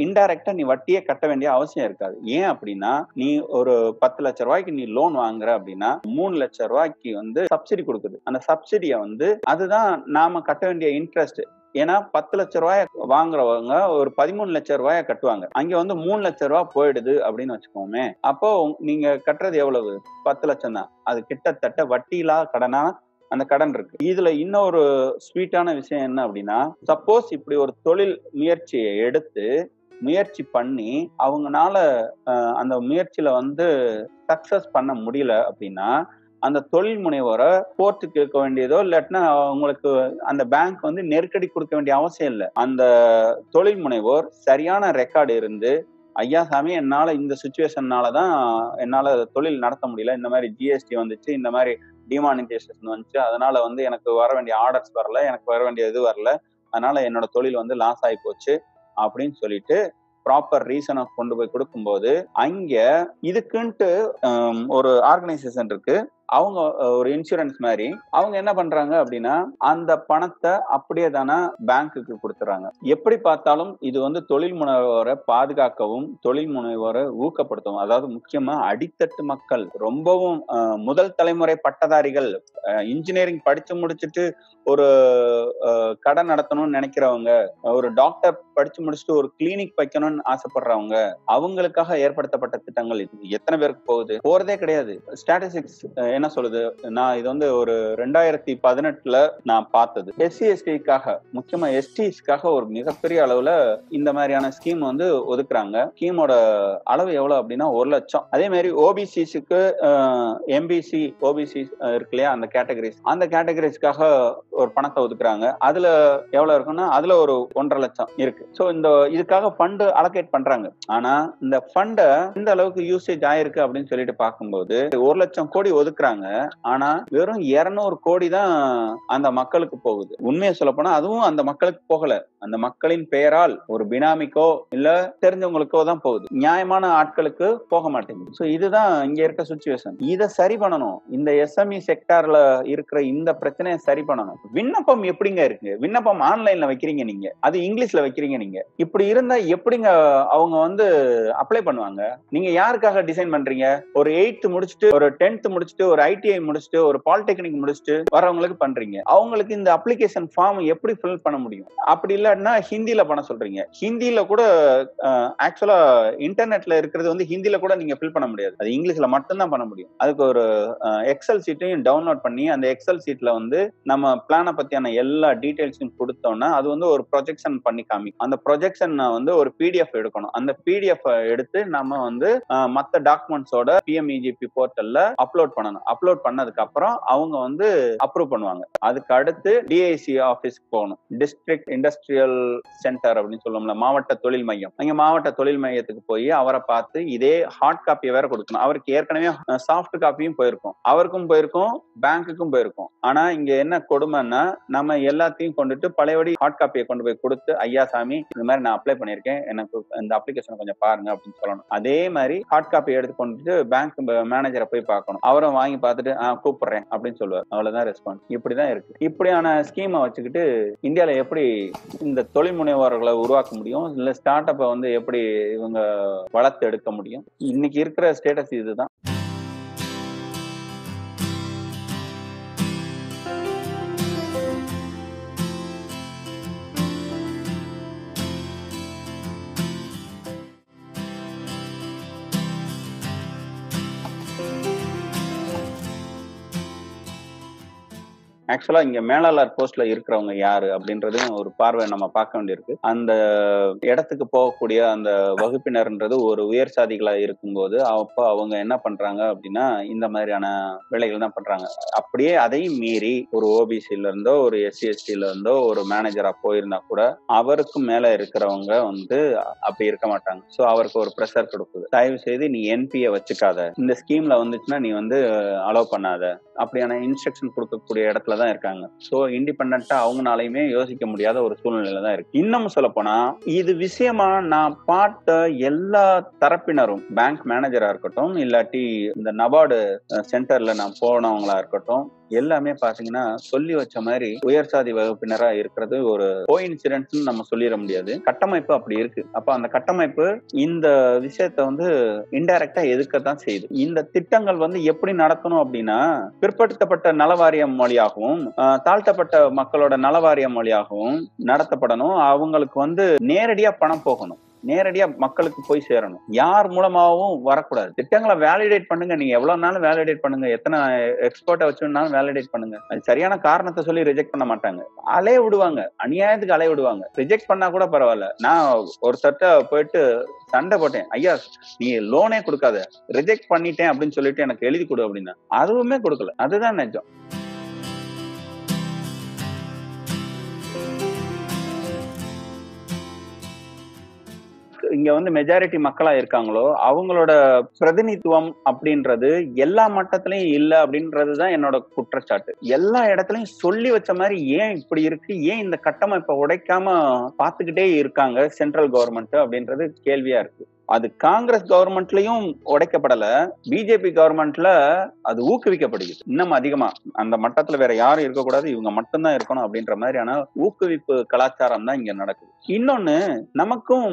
இன்டைரக்டா நீ வட்டியே கட்ட வேண்டிய அவசியம் இருக்காது. ஏன் அப்படின்னா நீ ஒரு பத்து லட்ச ரூபாய்க்கு நீ லோன் வாங்குற அப்படின்னா மூணு லட்ச ரூபாய்க்கு வந்து சப்சிடி கொடுக்குது. அந்த சப்சிடியை வந்து அதுதான் நாம கட்ட வேண்டிய இன்ட்ரெஸ்ட் ஏன்னா பத்து லட்ச ரூபாய வாங்குறவங்க ஒரு பதிமூணு லட்ச ரூபாய கட்டுவாங்க. அங்க வந்து மூணு லட்ச ரூபாய் போயிடுது அப்படின்னு வச்சுக்கோமே. அப்போ நீங்க கட்டுறது எவ்வளவு? பத்து லட்சம் தான். அது கிட்டத்தட்ட வட்டியில்லா கடனா அந்த கடன் இருக்கு. இதுல இன்னொரு ஸ்வீட்டான விஷயம் என்ன அப்படின்னா சப்போஸ் இப்படி ஒரு தொழில் முயற்சியை எடுத்து முயற்சி பண்ணி அவங்கனால அந்த முயற்சியில வந்து சக்சஸ் பண்ண முடியல அப்படின்னா அந்த தொழில் முனைவோரை கோர்ட்டு கேட்க வேண்டியதோ இல்லாட்டினா அவங்களுக்கு அந்த பேங்க் வந்து நெருக்கடி கொடுக்க வேண்டிய அவசியம் இல்லை. அந்த தொழில் முனைவோர் சரியான ரெக்கார்டு இருந்து ஐயா சாமி என்னால இந்த சுச்சுவேஷன்னால தான் என்னால தொழில் நடத்த முடியல. இந்த மாதிரி ஜிஎஸ்டி வந்துச்சு இந்த மாதிரி டிமானிட்டேஷன் வந்துச்சு. அதனால வந்து எனக்கு வர வேண்டிய ஆர்டர்ஸ் வரல எனக்கு வர வேண்டிய இது வரல. அதனால என்னோட தொழில் வந்து லாஸ் ஆகி போச்சு அப்படின்னு சொல்லிட்டு ப்ராப்பர் ரீசனை கொண்டு போய் கொடுக்கும்போது அங்க இதுக்குன்ட்டு ஒரு ஆர்கனைசேஷன் இருக்கு. அவங்க ஒரு இன்சூரன்ஸ் மாதிரி அவங்க என்ன பண்றாங்க அப்படின்னா அந்த பணத்தை அப்படியே தானே பேங்க்குக்கு கொடுத்துறாங்க. எப்படி பார்த்தாலும் இது வந்து தொழில் முனைவோரை பாதுகாக்கவும் தொழில் முனைவோரை ஊக்கப்படுத்தவும் அதாவது முக்கியமா அடித்தட்டு மக்கள் ரொம்பவும் முதல் தலைமுறை பட்டதாரிகள் இன்ஜினியரிங் படிச்சு முடிச்சுட்டு ஒரு கடை நடத்தணும்னு நினைக்கிறவங்க ஒரு டாக்டர் படிச்சு முடிச்சுட்டு ஒரு கிளினிக் வைக்கணும்னு ஆசைப்படுறவங்க அவங்களுக்காக ஏற்படுத்தப்பட்ட திட்டங்கள் எத்தனை பேருக்கு போகுது? போறதே கிடையாது. ஸ்டாட்டிஸ்டிக்ஸ் என்ன சொல்லுது? நான் இது வந்து ஒரு ரெண்டாயிரத்தி பதினெட்டுல நான் பார்த்தது. எஸ்சி எஸ்டிக்காக முக்கியமா எஸ்டிஸ்க்காக ஒரு மிகப்பெரிய அளவுல இந்த மாதிரியான ஸ்கீம் வந்து ஒதுக்குறாங்க. ஸ்கீமோட அளவு எவ்வளவு அப்படின்னா ஒரு லட்சம். அதே மாதிரி ஓபிசிஸுக்கு எம்பிசி ஓபிசி இருக்கு இல்லையா? அந்த கேட்டகரிஸ் அந்த கேட்டகரிஸ்க்காக ஒரு பணத்தை ஒதுக்குறாங்க. அதுல எவ்வளவு இருக்குன்னா அதுல ஒரு ஒன்றரை லட்சம் இருக்கு. ஸோ இந்த இதுக்காக ஃபண்டு அலோகேட் பண்றாங்க. ஆனா இந்த ஃபண்டை இந்த அளவுக்கு யூசேஜ் ஆயிருக்கு அப்படின்னு சொல்லிட்டு பார்க்கும்போது ஒரு லட்சம் கோடி ஒதுக்குறாங்க. ஆனா வெறும் இருநூறு கோடி தான் அந்த மக்களுக்கு போகுது. உண்மையை சொல்ல போனா அதுவும் அந்த மக்களுக்கு போகல. அந்த மக்களின் பெயரால் ஒரு பினாமிக்கோ இல்ல தெரிஞ்சவங்களுக்கோ தான் போகுது. நியாயமான ஆட்களுக்கு போக மாட்டேங்குது. சோ இதுதான் இங்க இருக்க சுச்சுவேஷன் இதை சரி பண்ணணும். இந்த எஸ்எம்இ செக்டார்ல இருக்கிற இந்த பிரச்சனையை சரி பண்ணணும். விண்ணப்பம் எப்படிங்க இருக்கு? விண்ணப்பம் ஆன்லைன்ல வைக்கிறீங்க நீங்க. அது இங்கிலீஷ்ல வைக்கிறீங்க நீங்க. இப்படி இருந்தா எப்படிங்க அவங்க வந்து அப்ளை பண்ணுவாங்க? நீங்க யாருக்காக டிசைன் பண்றீங்க? ஒரு எயித்து முடிச்சுட்டு ஒரு டென்த் முடிச்சுட்டு ஒரு ஐடிஐ முடிச்சுட்டு ஒரு பாலிடெக்னிக் முடிச்சுட்டு வரவங்களுக்கு பண்றீங்க. அவங்களுக்கு இந்த அப்ளிகேஷன் ஃபார்ம் எப்படி ஃபில் பண்ண முடியும்? அப்படி இல்லாட்டினா ஹிந்தியில பண்ண சொல்றீங்க. ஹிந்தியில கூட ஆக்சுவலா இன்டர்நெட்ல இருக்கிறது வந்து ஹிந்தியில கூட நீங்க ஃபில் பண்ண முடியாது. அது இங்கிலீஷ்ல மட்டும்தான் பண்ண முடியும். அதுக்கு ஒரு எக்ஸல் சீட்டையும் டவுன்லோட் பண்ணி அந்த எக்ஸல் சீட்ல வந்து நம்ம பிளானை பத்தியான எல்லா டீடைல்ஸும் கொடுத்தோம்னா அது வந்து ஒரு ப்ரொஜெக்ஷன் பண்ணி காமிக்கும் அந்த ப்ரொஜெக்ஷன் வந்து ஒரு பிடிஎஃப் எடுக்கணும். அந்த பிடிஎஃப் எடுத்து நம்ம வந்து மற்ற டாக்குமெண்ட்ஸோட பிஎம்இஜிபி போர்ட்டல்ல அப்லோட் பண்ணணும். அப்லோட் பண்ணதுக்கு அப்புறம் அவங்க வந்து அப்ரூவ் பண்ணுவாங்க. அதுக்கு அடுத்து டிஐசி ஆஃபீஸ்க்கு போகணும். டிஸ்ட்ரிக்ட் இண்டஸ்ட்ரியல் சென்டர் அப்படின்னு சொல்லுவோம்ல மாவட்ட தொழில் மையம். அங்க மாவட்ட தொழில் மையத்துக்கு போய் அவரை பார்த்து இதே ஹார்ட் காப்பியை வேற கொடுக்கணும். அவருக்கு ஏற்கனவே சாஃப்ட் காப்பியும் போயிருக்கும். அவருக்கும் போயிருக்கும் பேங்க்குக்கும் போயிருக்கும். ஆனா இங்க என்ன கொடுமைன்னா நம்ம எல்லாத்தையும் கொண்டுட்டு பழையபடி ஹார்ட் காப்பியை கொண்டு போய் கொடுத்து ஐயா சாமி இந்த மாதிரி நான் அப்ளை பண்ணியிருக்கேன். எனக்கு இந்த அப்ளிகேஷன் கொஞ்சம் பாருங்க அப்படின்னு சொல்லணும். அதே மாதிரி ஹார்ட் காப்பி எடுத்து கொண்டுட்டு பேங்க் மேனேஜரை போய் பார்க்கணும். அவரும் வாங்கி பார்த்துட்டு ஆஹ் கூப்பிடுறேன் அப்படின்னு சொல்லுவார். அவ்வளவுதான் ரெஸ்பான்ஸ் இப்படிதான் இருக்கு. இப்படியான ஸ்கீமை வச்சுக்கிட்டு இந்தியால எப்படி இந்த தொழில் முனைவோர்களை உருவாக்க முடியும்? இல்ல ஸ்டார்ட் அப்பை வந்து எப்படி இவங்க வளர்த்து எடுக்க முடியும்? இன்னைக்கு இருக்கிற ஸ்டேட்டஸ் இதுதான். ஆக்சுவலா இங்க மேலாளர் போஸ்ட்ல இருக்கிறவங்க யாரு அப்படின்றதையும் ஒரு பார்வை நம்ம பார்க்க வேண்டியிருக்கு. அந்த இடத்துக்கு போகக்கூடிய அந்த வகுப்பினர்ன்றது ஒரு உயர் சாதிகளா இருக்கும்போது அப்போ அவங்க என்ன பண்றாங்க அப்படின்னா இந்த மாதிரியான வேலைகள் தான் பண்றாங்க. அப்படியே அதையும் மீறி ஒரு ஓபிசில இருந்தோ ஒரு எஸ்சி எஸ்டில இருந்தோ ஒரு மேனேஜரா போயிருந்தா கூட அவருக்கும் மேல இருக்கிறவங்க வந்து அப்படி இருக்க மாட்டாங்க. ஸோ அவருக்கு ஒரு ப்ரெஷர் கொடுக்குது. தயவு செய்து நீ என்பியை வச்சுக்காத. இந்த ஸ்கீம்ல வந்துச்சுன்னா நீ வந்து அலோவ் பண்ணாத. அப்படியான இன்ஸ்ட்ரக்ஷன் கொடுக்கக்கூடிய இடத்துல தான் இருக்காங்க. ஸோ இண்டிபெண்டா அவங்கனாலையுமே யோசிக்க முடியாத ஒரு சூழ்நிலையில தான் இருக்கு. இன்னமும் சொல்ல போனா இது விஷயமா நான் பார்த்த எல்லா தரப்பினரும் பேங்க் மேனேஜரா இருக்கட்டும் இல்லாட்டி இந்த நபார்டு சென்டர்ல நான் போனவங்களா இருக்கட்டும் எல்லாமே பாத்தீங்கன்னா சொல்லி வச்ச மாதிரி உயர் சாதி வகுப்பினரா இருக்கிறது ஒரு கோ இன்சிடென்ட்ஸ் நம்ம சொல்லிட முடியாது. கட்டமைப்பு அப்படி இருக்கு. அப்ப அந்த கட்டமைப்பு இந்த விஷயத்த வந்து இன்டைரக்டா எதிர்க்கத்தான் செய்யுது. இந்த திட்டங்கள் வந்து எப்படி நடத்தணும் அப்படின்னா பிற்படுத்தப்பட்ட நலவாரியம் மொழியாகவும் ஆஹ், தாழ்த்தப்பட்ட மக்களோட நலவாரியம் மொழியாகவும் நடத்தப்படணும். அவங்களுக்கு வந்து நேரடியா பணம் போகணும். நேரடியா மக்களுக்கு போய் சேரணும். யார் மூலமாகவும் வரக்கூடாது. திட்டங்களை வேலிடேட் பண்ணுங்க. நீங்க எவ்வளவு நாளும் வேலிடேட் பண்ணுங்க. எத்தனை எக்ஸ்பர்ட்டை வச்சுனாலும் வேலிடேட் பண்ணுங்க. அது சரியான காரணத்தை சொல்லி ரிஜெக்ட் பண்ண மாட்டாங்க. அலைய விடுவாங்க. அநியாயத்துக்கு அலைய விடுவாங்க. ரிஜெக்ட் பண்ணா கூட பரவாயில்ல. நான் ஒருத்தர்ட்ட போயிட்டு சண்டை போட்டேன். ஐயா நீ லோனே கொடுக்காத. ரிஜெக்ட் பண்ணிட்டேன் அப்படின்னு சொல்லிட்டு எனக்கு எழுதி கொடு அப்படின்னா அதுவுமே கொடுக்கல. அதுதான் நிஜம். இங்க வந்து மெஜாரிட்டி மக்களா இருக்காங்களோ அவங்களோட பிரதிநிதித்துவம் அப்படின்றது எல்லா மட்டத்திலையும் இல்ல அப்படின்றதுதான் என்னோட குற்றச்சாட்டு. எல்லா இடத்துலயும் சொல்லி வச்ச மாதிரி ஏன் இப்படி இருக்கு? ஏன் இந்த கட்டமைப்பை உடைக்காம பாத்துக்கிட்டே இருக்காங்க சென்ட்ரல் கவர்மெண்ட் அப்படின்றது கேள்வியா இருக்கு. அது காங்கிரஸ் கவர்மெண்ட்லயும் உடைக்கப்படல பிஜேபி கவர்மெண்ட்ல அது ஊக்குவிக்கப்படுகிறது. இன்னும் அதிகமா. அந்த மட்டத்துல வேற யாரும் இருக்கக்கூடாது இவங்க மட்டும்தான் இருக்கணும் அப்படின்ற மாதிரியான ஊக்குவிப்பு கலாச்சாரம் தான் இங்க நடக்குது. இன்னொன்னு நமக்கும்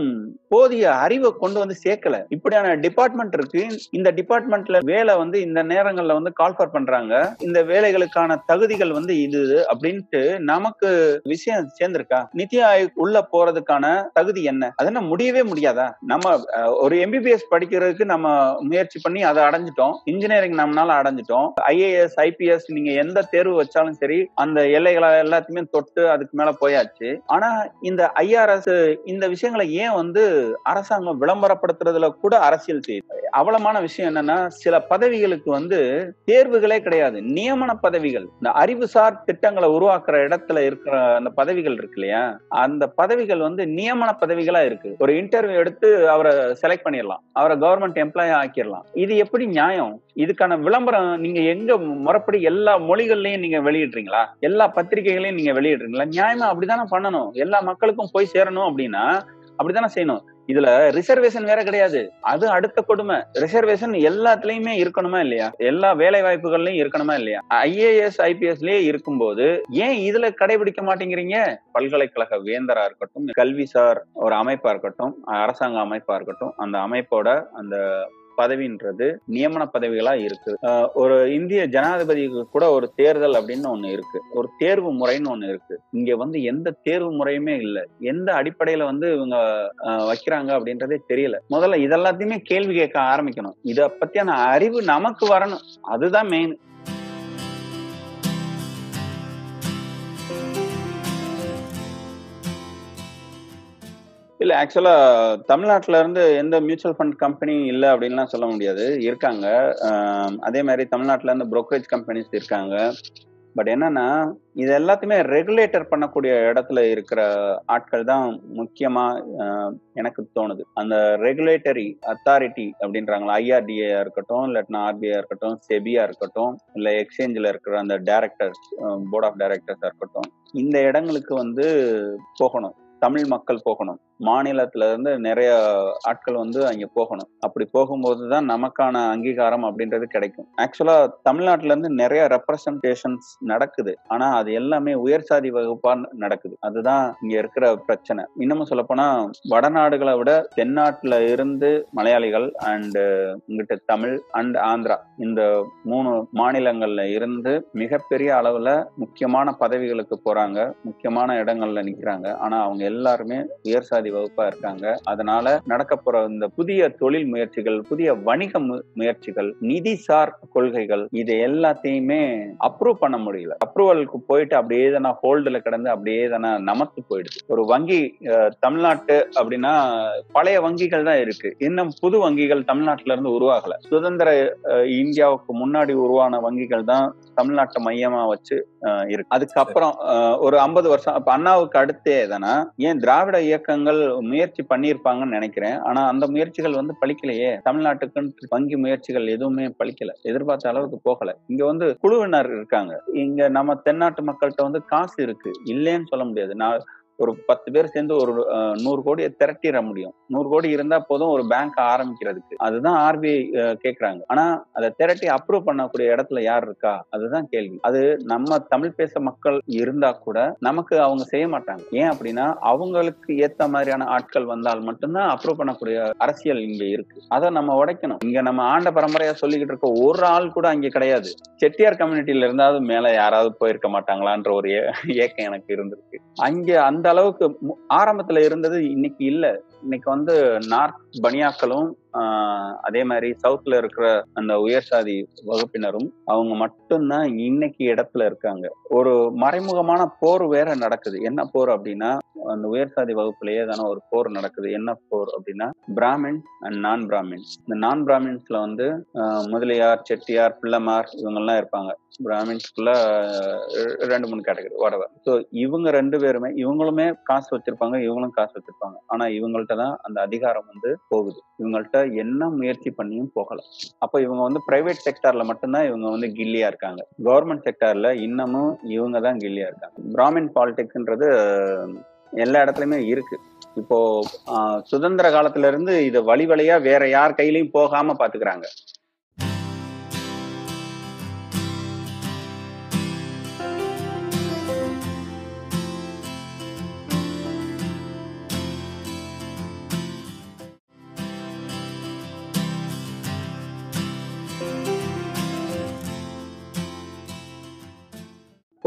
போதிய அறிவை கொண்டு வந்து சேர்க்கல. இப்படியான டிபார்ட்மெண்ட் இருக்கு. இந்த டிபார்ட்மெண்ட்ல வேலை வந்து இந்த நேரங்கள்ல வந்து கால்ஃபர் பண்றாங்க. இந்த வேலைகளுக்கான தகுதிகள் வந்து இது அப்படின்ட்டு நமக்கு விஷயம் சேர்ந்திருக்கா? நிதி ஆயோக் உள்ள போறதுக்கான தகுதி என்ன? அது முடியவே முடியாதா? நம்ம ஒரு எம்பிபிஎஸ் படிக்கிறதுக்கு நம்ம முயற்சி பண்ணி அதை அடைஞ்சிட்டோம். இன்ஜினியரிங் நம்மளால அடைஞ்சிட்டோம். ஐஏஎஸ் ஐபிஎஸ் நீங்க எந்த தேர்வு வச்சாலும் சரி அந்த எல்லைகளை எல்லாத்தையுமே தொட்டு அதுக்கு மேல போயாச்சு. ஆனா இந்த ஐஆர்எஸ் இந்த விஷயங்களை ஏன் வந்து அரசாங்கம் விளம்பரப்படுத்துறதுல கூட அரசியல் செய்யுது அவலமான விஷயம் என்னன்னா சில பதவிகளுக்கு வந்து தேர்வுகளே கிடையாது. நியமன பதவிகள். இந்த அறிவுசார் திட்டங்களை உருவாக்குற இடத்துல இருக்கிற அந்த பதவிகள் இருக்கு இல்லையா? அந்த பதவிகள் வந்து நியமன பதவிகளா இருக்கு. ஒரு இன்டர்வியூ எடுத்து அவரை செலக்ட் பண்ணிடலாம். அவரை கவர்மெண்ட் எம்ப்ளாயா ஆக்கிடலாம். இது எப்படி நியாயம்? இதுக்கான விளம்பரம் நீங்க எங்க முறைப்படி எல்லா மொழிகள்லயும் நீங்க வெளியிடுறீங்களா? எல்லா பத்திரிகைகளையும் நீங்க வெளியிடுறீங்களா? நியாயமா அப்படித்தானே பண்ணணும்? எல்லா மக்களுக்கும் போய் சேரணும் அப்படின்னா அப்படித்தானே செய்யணும்? இதுல ரிசர்வேஷன் வேற கிடையாது. அது அடுத்த கொடுமை. ரிசர்வேஷன் எல்லாத்துலயுமே இருக்கணுமா இல்லையா? எல்லா வேலை வாய்ப்புகள்லயும் இருக்கணுமா இல்லையா? ஐஏஎஸ் ஐபிஎஸ்லயே இருக்கும்போது ஏன் இதுல கடைபிடிக்க மாட்டேங்கிறீங்க? பல்கலைக்கழக வேந்தரா இருக்கட்டும் கல்விசார் ஒரு அமைப்பா இருக்கட்டும் அரசாங்க அமைப்பா இருக்கட்டும் அந்த அமைப்போட அந்த பதவின்றது நியமன பதவிகளா இருக்கு ஒரு இந்திய ஜனாதிபதிக்கு கூட ஒரு தேர்தல் அப்படின்னு ஒண்ணு இருக்கு. ஒரு தேர்வு முறைன்னு ஒண்ணு இருக்கு. இங்க வந்து எந்த தேர்வு முறையுமே இல்ல. எந்த அடிப்படையில வந்து இவங்க வைக்கிறாங்க அப்படின்றதே தெரியல. முதல்ல இதெல்லாத்தையுமே கேள்வி கேட்க ஆரம்பிக்கணும். இத பத்தியான அறிவு நமக்கு வரணும். அதுதான் மெயின் இல்ல ஆக்சுவலா தமிழ்நாட்டுல இருந்து எந்த மியூச்சுவல் ஃபண்ட் கம்பெனி இல்ல அப்படின்லாம் சொல்ல முடியாது. இருக்காங்க. அதே மாதிரி தமிழ்நாட்டுல இருந்து புரோக்கரேஜ் கம்பெனிஸ் இருக்காங்க. பட் என்னன்னா இது எல்லாத்தையுமே ரெகுலேட்டர் பண்ணக்கூடிய இடத்துல இருக்கிற ஆட்கள் தான் முக்கியமா எனக்கு தோணுது. அந்த ரெகுலேட்டரி அத்தாரிட்டி அப்படின்றாங்களா ஐஆர்டிஏ இருக்கட்டும் இல்லாட்டினா ஆர்பிஐ இருக்கட்டும் செபியா இருக்கட்டும் இல்ல எக்ஸ்சேஞ்சில் இருக்கிற அந்த டைரக்டர்ஸ் போர்ட் ஆஃப் டைரக்டர்ஸா இருக்கட்டும் இந்த இடங்களுக்கு வந்து போகணும். தமிழ் மக்கள் போகணும். மாநிலத்துல இருந்து நிறைய ஆட்கள் வந்து அங்க போகணும். அப்படி போகும்போது தான் நமக்கான அங்கீகாரம் அப்படின்றது கிடைக்கும். ஆக்சுவலா தமிழ்நாட்டுல இருந்து நிறைய ரெப்ரசன்டேஷன்ஸ் நடக்குது. ஆனா அது எல்லாமே உயர் சாதி வகுப்பா நடக்குது. அதுதான் இங்க இருக்கிற பிரச்சனை. இன்னமும் சொல்ல போனா வடநாடுகளை விட தென்னாட்டுல இருந்து மலையாளிகள் அண்ட் இங்கிட்ட தமிழ் அண்ட் ஆந்திரா இந்த மூணு மாநிலங்கள்ல இருந்து மிகப்பெரிய அளவுல முக்கியமான பதவிகளுக்கு போறாங்க. முக்கியமான இடங்கள்ல நிக்கிறாங்க. ஆனா அவங்க எல்லாருமே உயர் சாதி வகுப்பா இருக்காங்க. அதனால நடக்க போற இந்த புதிய தொழில் முயற்சிகள் புதிய வணிக மு- முயற்சிகள் நிதிசார் கொள்கைகள் இது எல்லாத்தையுமே அப்ரூவ் பண்ண முடியல. அப்ரூவலுக்கு போயிட்டு அப்படியே தானே ஹோல்டுல கிடந்து அப்படியே தானே நமத்து போயிடுது. ஒரு வங்கி அஹ், தமிழ்நாட்டு அப்படின்னா பழைய வங்கிகள் தான் இருக்கு. இன்னும் புது வங்கிகள் தமிழ்நாட்டில இருந்து உருவாகல. சுதந்திர இந்தியாவுக்கு முன்னாடி உருவான வங்கிகள் தான் தமிழ்நாட்டை மையமா வச்சு இருக்கு. அதுக்கப்புறம் ஒரு ஐம்பது வருஷம் அப்ப அண்ணாவுக்கு அடுத்தே தானே ஏன் திராவிட இயக்கங்கள் முயற்சி பண்ணியிருப்பாங்கன்னு நினைக்கிறேன். ஆனா அந்த முயற்சிகள் வந்து பழிக்கலையே தமிழ்நாட்டுக்குன்னு வங்கி முயற்சிகள் எதுவுமே பழிக்கல எதிர்பார்த்த அளவுக்கு போகல. இங்க வந்து குழுவினர் இருக்காங்க. இங்க நம்ம தென்னாட்டு மக்கள்கிட்ட வந்து காசு இருக்கு. இல்லைன்னு சொல்ல முடியாது. நான் ஒரு பத்து பேர் சேர்ந்து ஒரு நூறு கோடியை திரட்டிட முடியும். நூறு கோடி இருந்தா போதும் ஒரு பேங்க் ஆரம்பிக்கிறதுக்கு. அதுதான் ஆர்பிஐ கேட்கறாங்க ஆனா அதை திரட்டி அப்ரூவ் பண்ணக்கூடிய இடத்துல யார் இருக்கா? அதுதான் கேள்வி. அது நம்ம தமிழ் பேச மக்கள் இருந்தா கூட நமக்கு அவங்க செய்ய மாட்டாங்க. ஏன் அப்படின்னா அவங்களுக்கு ஏத்த மாதிரியான ஆட்கள் வந்தால் மட்டும்தான் அப்ரூவ் பண்ணக்கூடிய அரசியல் இங்க இருக்கு. அதை நம்ம உடைக்கணும். இங்க நம்ம ஆண்ட பரம்பரையா சொல்லிக்கிட்டு இருக்க ஒரு ஆள் கூட அங்க கிடையாது. செட்டியார் கம்யூனிட்டியில இருந்தாவது மேல யாராவது போயிருக்க மாட்டாங்களான்ற ஒரு ஏ- ஏக்கம் எனக்கு இருந்திருக்கு. அங்க அந்த அளவுக்கு ஆரம்பத்துல இருந்தது இன்னைக்கு இல்ல. இன்னைக்கு வந்து நார்த் பனியாக்களும் அதே மாதிரி சவுத்ல இருக்கிற அந்த உயர் சாதி வகுப்பினரும் அவங்க மட்டும்தான் இன்னைக்கு இடத்துல இருக்காங்க. ஒரு மறைமுகமான போர் வேற நடக்குது. என்ன போர் அப்படின்னா அந்த உயர் சாதி வகுப்புலயே தானே ஒரு போர் நடக்குது. என்ன போர் அப்படின்னா பிராமின் அண்ட் நான் பிராமின் இந்த நான் பிராமின்ஸ்ல வந்து முதலியார் செட்டியார் பிள்ளைமார் இவங்கெல்லாம் இருப்பாங்க. பிராமின்ஸ்குள்ள ரெண்டு மூணு கேட்டகரி whatever. ஸோ இவங்க ரெண்டு பேருமே இவங்களுமே காசு வச்சிருப்பாங்க இவங்களும் காசு வச்சிருப்பாங்க. ஆனா இவங்கள்ட்ட தான் அந்த அதிகாரம் வந்து போகுது. இவங்கள்ட்ட என்ன முயற்சி பண்ணியும் போகல. அப்போ இவங்க வந்து பிரைவேட் செக்டார்ல மட்டும்தான் இவங்க வந்து கில்லியா இருக்காங்க. கவர்மெண்ட் செக்டார்ல இன்னமும் இவங்க தான் கில்லியா இருக்காங்க. பிராமின் பாலிடிக்ஸ்ன்றது எல்லா இடத்துலயுமே இருக்கு. இப்போ சுதந்திர காலத்துல இருந்து இதை வழி வழியா வேற யார் கையிலயும் போகாம பாத்துக்கிறாங்க.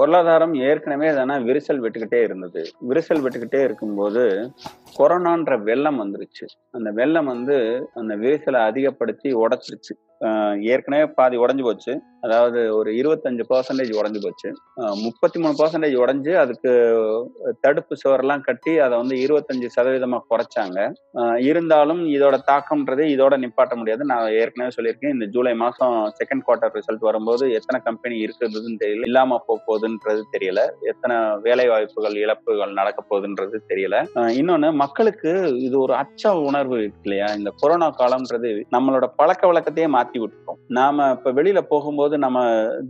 பொருளாதாரம் ஏற்கனவே தானே விரிசல் விட்டுக்கிட்டே இருந்தது. விரிசல் விட்டுக்கிட்டே இருக்கும்போது கொரோனான்ற வெள்ளம் வந்துருச்சு. அந்த வெள்ளம் வந்து அந்த விரிசலை அதிகப்படுத்தி உடைச்சிருச்சு. ஏற்கனவே பாதி உடஞ்சி போச்சு. அதாவது ஒரு இருபத்தஞ்சு பர்சன்டேஜ் உடஞ்சி போச்சு. முப்பத்தி மூணு பர்சன்டேஜ் உடஞ்சி அதுக்கு தடுப்பு சுவரெல்லாம் கட்டி அதை வந்து இருபத்தஞ்சு சதவீதமா குறைச்சாங்க. இருந்தாலும் இதோட தாக்கம்ன்றது இதோட நிப்பாட்ட முடியாது. நான் ஏற்கனவே சொல்லியிருக்கேன் இந்த ஜூலை மாசம் செகண்ட் குவார்டர் ரிசல்ட் வரும்போது எத்தனை கம்பெனி இருக்குதுன்னு தெரியல இல்லாம போக போகுதுன்றது தெரியல எத்தனை வேலை வாய்ப்புகள் இழப்புகள் நடக்க போகுதுன்றது தெரியல. இன்னொன்று இன்னொன்னு மக்களுக்கு இது ஒரு அச்ச உணர்வு இருக்கு இல்லையா? இந்த கொரோனா காலம்ன்றது நம்மளோட பழக்க வழக்கத்தையே மாத்தி விட்டுரும் நாம இப்ப வெளியில போகும்போது நம்ம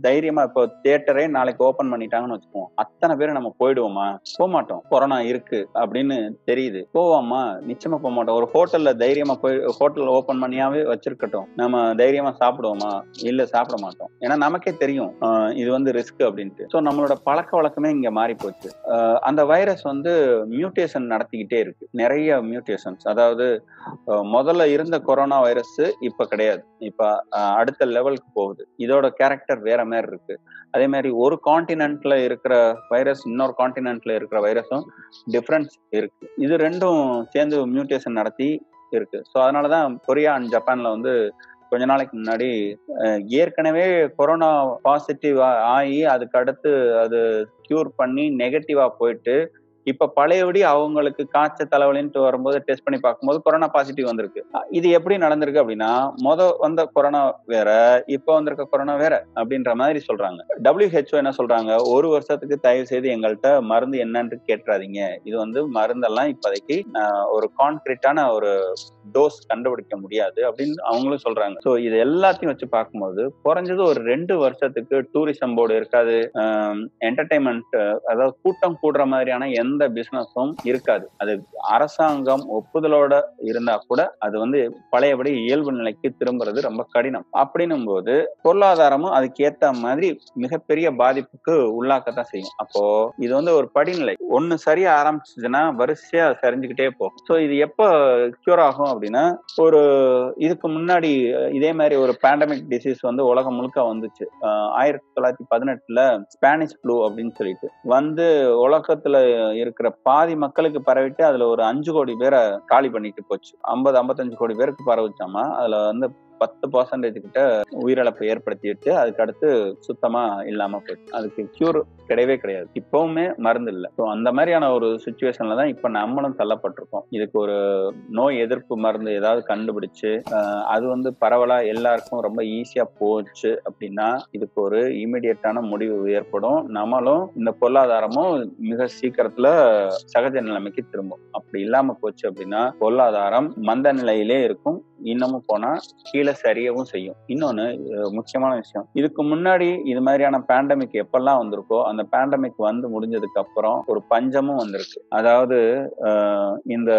தைரியமா இப்போ தியேட்டரே நாளைக்கு ஓபன் பண்ணிட்டாங்கன்னு வச்சுக்குவோம். அத்தனை பேர் நம்ம போயிடுவோமா? போக மாட்டோம் கொரோனா இருக்கு அப்படின்னு தெரியுது. போவோமா? நிச்சயமா போக மாட்டோம் ஒரு ஹோட்டல்ல தைரியமா போய் ஹோட்டல் ஓபன் பண்ணியாவே வச்சிருக்கட்டும். நம்ம தைரியமா சாப்பிடுவோமா? இல்ல சாப்பிட மாட்டோம். ஏன்னா நமக்கே தெரியும். இது வந்து ரிஸ்க் அப்படின்ட்டு. ஸோ நம்மளோட பழக்க வழக்கமே இங்க மாறி போச்சு. அந்த வைரஸ் வந்து மியூட்டேஷன் நடத்திக்கிட்டே இருக்கு. நிறைய மியூட்டேஷன்ஸ் அதாவது முதல்ல இருந்த கொரோனா வைரஸ் இப்ப கிடையாது. இப்ப அடுத்த லெவலுக்கு போகுது. இதோட கேரக்டர் வேற மாதிரி இருக்கு. அதே மாதிரி ஒரு காண்டினென்ட்ல இருக்கிற வைரஸ் இன்னொரு காண்டினென்ட்ல இருக்கிற வைரஸும் டிஃப்ரென்ஸ் இருக்கு. இது ரெண்டும் சேர்ந்து மியூட்டேஷன் நடத்தி இருக்கு. ஸோ அதனாலதான் கொரியா அண்ட் ஜப்பான்ல வந்து கொஞ்ச நாளைக்கு முன்னாடி ஏற்கனவே கொரோனா பாசிட்டிவ் ஆகி அதுக்கு அடுத்து அது கியூர் பண்ணி நெகட்டிவா போயிட்டு இப்ப பழையபடி அவங்களுக்கு காய்ச்சல் தலைவலின்ட்டு வரும்போது டெஸ்ட் பண்ணி பார்க்கும்போது கொரோனா பாசிட்டிவ் வந்திருக்கு. இது எப்படி நடந்திருக்கு அப்படின்னா மொத வந்த கொரோனா வேற இப்ப வந்திருக்க கொரோனா வேற அப்படின்ற மாதிரி சொல்றாங்க. டபிள்யூஹெச்ஓ என்ன சொல்றாங்க? ஒரு வருஷத்துக்கு தயவு செய்து எங்கள்கிட்ட மருந்து என்னன்னு கேட்டுறாதீங்க இது வந்து மருந்தெல்லாம் இப்போதைக்கு ஒரு கான்கிரீட்டான ஒரு டோஸ் கண்டுபிடிக்க முடியாது அப்படின்னு அவங்களும் சொல்றாங்க. ஸோ இது எல்லாத்தையும் வச்சு பார்க்கும்போது குறைஞ்சது ஒரு ரெண்டு வருஷத்துக்கு டூரிசம் போர்டு இருக்காது என்டர்டைன்மெண்ட் அதாவது கூட்டம் கூடுற மாதிரியான எந்த பிசினஸும் இருக்காது. அது அரசாங்கம் ஒப்புதலோட இருந்தா கூட அது வந்து பழையபடி இயல்பு நிலைக்கு திரும்புறது ரொம்ப கடினம். அப்படின்னும் போது பொருளாதாரமும் அதுக்கு ஏத்த மாதிரி மிகப்பெரிய பாதிப்புக்கு உள்ளாக்கத்தான் செய்யும். அப்போ இது வந்து ஒரு படிநிலை. ஒண்ணு சரியா ஆரம்பிச்சதுன்னா வரிசையா சரிஞ்சுக்கிட்டே போகும். ஸோ இது எப்போ கியூர் ஆகும் அப்படின்னா ஒரு இதுக்கு முன்னாடி இதே மாதிரி ஒரு பேண்டமிக் டிசீஸ் வந்து உலகம் முழுக்க வந்துச்சு. ஆயிரத்தி தொள்ளாயிரத்தி பதினெட்டுல ஸ்பானிஷ் ஃப்ளூ அப்படின்னு சொல்லிட்டு. வந்து உலகத்துல இருக்கிற பாதி மக்களுக்கு பரவிட்டு அதுல ஒரு அஞ்சு கோடி பேரை காலி பண்ணிட்டு போச்சு. ஐம்பது ஐம்பத்தஞ்சு கோடி பேருக்கு பரவிச்சாமா? அதுல வந்து பத்து பர்சன்டேஜ் கிட்ட உயிரிழப்பு ஏற்படுத்திட்டு அதுக்கு அடுத்து சுத்தமா இல்லாம போயிடுச்சு. அதுக்கு கியூர் கிடையவே கிடையாது. இப்பவுமே மருந்து இல்லை. ஸோ அந்த மாதிரியான ஒரு சுச்சுவேஷன்ல தான் இப்ப நம்மளும் தள்ளப்பட்டிருக்கோம். இதுக்கு ஒரு நோய் எதிர்ப்பு மருந்து ஏதாவது கண்டுபிடிச்சு அது வந்து பரவலா எல்லாருக்கும் ரொம்ப ஈஸியா போச்சு அப்படின்னா இதுக்கு ஒரு இமீடியட்டான முடிவு ஏற்படும். நம்மளும் இந்த பொருளாதாரமும் மிக சீக்கிரத்துல சகஜ நிலைமைக்கு திரும்பும். அப்படி இல்லாம போச்சு அப்படின்னா பொருளாதாரம் மந்த நிலையிலே இருக்கும். இன்னமும் போனா கீழே சரியவும் செய்யும். இன்னொன்னு முக்கியமான விஷயம். இதுக்கு முன்னாடி இது மாதிரியான பேண்டமிக் எப்பெல்லாம் வந்திருக்கோ அந்த பேண்டமிக் வந்து முடிஞ்சதுக்கு அப்புறம் ஒரு பஞ்சமும் வந்திருக்கு. அதாவது இந்த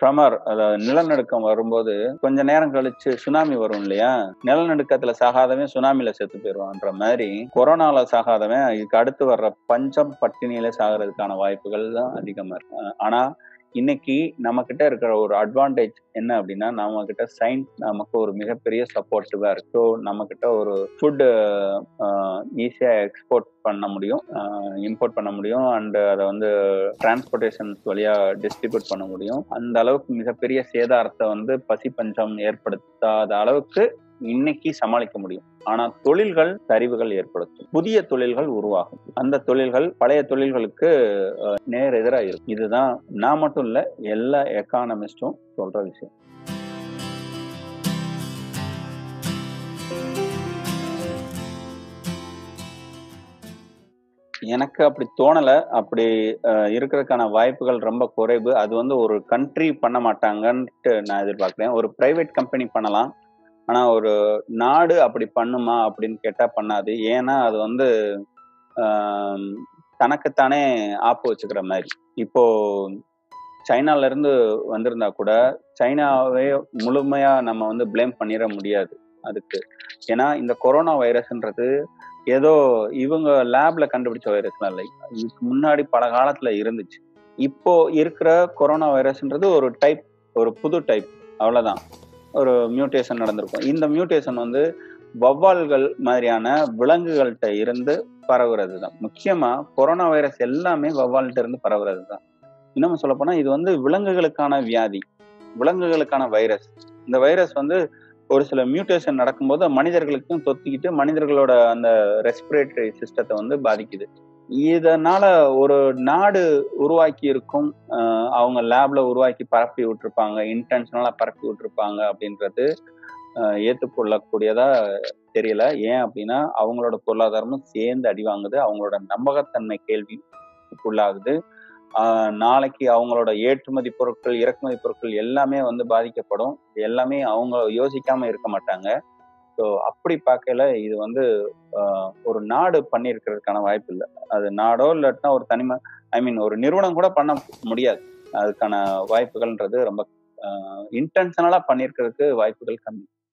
ட்ரமர் அதாவது நிலநடுக்கம் வரும்போது கொஞ்ச நேரம் கழிச்சு சுனாமி வரும் இல்லையா? நிலநடுக்கத்துல சாகாதவன் சுனாமில செத்து போயிருவான்ற மாதிரி கொரோனால சாகாதவன் இதுக்கு அடுத்து வர்ற பஞ்சம் பட்டினியில சாகிறதுக்கான வாய்ப்புகள் தான் அதிகமா இருக்கு. ஆனா இன்னைக்கு நம்ம கிட்ட இருக்கிற ஒரு அட்வான்டேஜ் என்ன அப்படின்னா நம்ம கிட்ட சயின்ஸ் நமக்கு ஒரு மிகப்பெரிய சப்போர்ட்டிவா இருக்கு. ஸோ நம்ம கிட்ட ஒரு ஃபுட் ஈஸியா எக்ஸ்போர்ட் பண்ண முடியும். இம்போர்ட் பண்ண முடியும். அண்ட் அதை வந்து டிரான்ஸ்போர்டேஷன்ஸ் வழியா டிஸ்ட்ரிபியூட் பண்ண முடியும். அந்த அளவுக்கு மிகப்பெரிய சேதாரத்தை வந்து பசி பஞ்சம் ஏற்படுத்தாத அளவுக்கு இன்னைக்கு சமாளிக்க முடியும். ஆனா தொழில்கள் சரிவுகள் ஏற்படுத்தும். புதிய தொழில்கள் உருவாகும். அந்த தொழில்கள் பழைய தொழில்களுக்கு நேர் எதிராக இருக்கும். இதுதான் நான் மட்டும் இல்ல எல்லா எக்கானமிஸ்டும் சொல்ற விஷயம். எனக்கு அப்படி தோணல. அப்படி அஹ், இருக்கிறதுக்கான வாய்ப்புகள் ரொம்ப குறைவு. அது வந்து ஒரு கண்ட்ரி பண்ண மாட்டாங்கன்ட்டு நான் எதிர்பார்க்குறேன். ஒரு பிரைவேட் கம்பெனி பண்ணலாம். ஆனா ஒரு நாடு அப்படி பண்ணுமா அப்படின்னு கேட்டா பண்ணாது. ஏன்னா அது வந்து தனக்குத்தானே ஆப்பு வச்சுக்கிற மாதிரி. இப்போ சைனால இருந்து வந்திருந்தா கூட சைனாவே முழுமையா நம்ம வந்து ப்ளேம் பண்ணிட முடியாது அதுக்கு. ஏன்னா இந்த கொரோனா வைரஸ்ன்றது ஏதோ இவங்க லேப்ல கண்டுபிடிச்ச வைரஸ்லாம் இல்லை இதுக்கு முன்னாடி பல காலத்துல இருந்துச்சு. இப்போ இருக்கிற கொரோனா வைரஸ்ன்றது ஒரு டைப் ஒரு புது டைப் அவ்வளவுதான். ஒரு மியூட்டேஷன் நடந்திருக்கும். இந்த மியூட்டேஷன் வந்து வவ்வால்கள் மாதிரியான விலங்குகள்கிட்ட இருந்து பரவுறது தான் முக்கியமா கொரோனா வைரஸ் எல்லாமே வவ்வால்கிட்ட இருந்து பரவுறது தான் இன்னும் சொல்ல போனா இது வந்து விலங்குகளுக்கான வியாதி விலங்குகளுக்கான வைரஸ் இந்த வைரஸ் வந்து ஒரு சில மியூட்டேஷன் நடக்கும்போது மனிதர்களுக்கும் தொத்திக்கிட்டு மனிதர்களோட அந்த ரெஸ்பிரேட்டரி சிஸ்டத்தை வந்து பாதிக்குது. இதனால ஒரு நாடு உருவாக்கி இருக்கும் அவங்க லேப்ல உருவாக்கி பரப்பி விட்டுருப்பாங்க இன்டென்ஷனலா பரப்பி விட்டுருப்பாங்க அப்படின்றது ஏற்றுக்கொள்ளக்கூடியதா தெரியல. ஏன் அப்படின்னா அவங்களோட பொருளாதாரமும் சேர்ந்து அடி வாங்குது. அவங்களோட நம்பகத்தன்மை கேள்விக்குள்ளாகுது. ஆஹ் நாளைக்கு அவங்களோட ஏற்றுமதி பொருட்கள் இறக்குமதி பொருட்கள் எல்லாமே வந்து பாதிக்கப்படும். எல்லாமே அவங்க யோசிக்காம இருக்க மாட்டாங்க. ஸோ அப்படி பார்க்கல இது வந்து ஒரு நாடு பண்ணியிருக்கிறதுக்கான வாய்ப்பு இல்லை. அது நாடோ இல்லாட்டினா ஒரு தனிமை ஐ மீன் ஒரு நிறுவனம் கூட பண்ண முடியாது. அதுக்கான வாய்ப்புகள்ன்றது ரொம்ப இன்டென்ஷனலா பண்ணியிருக்கிறதுக்கு வாய்ப்புகள் கம்மி.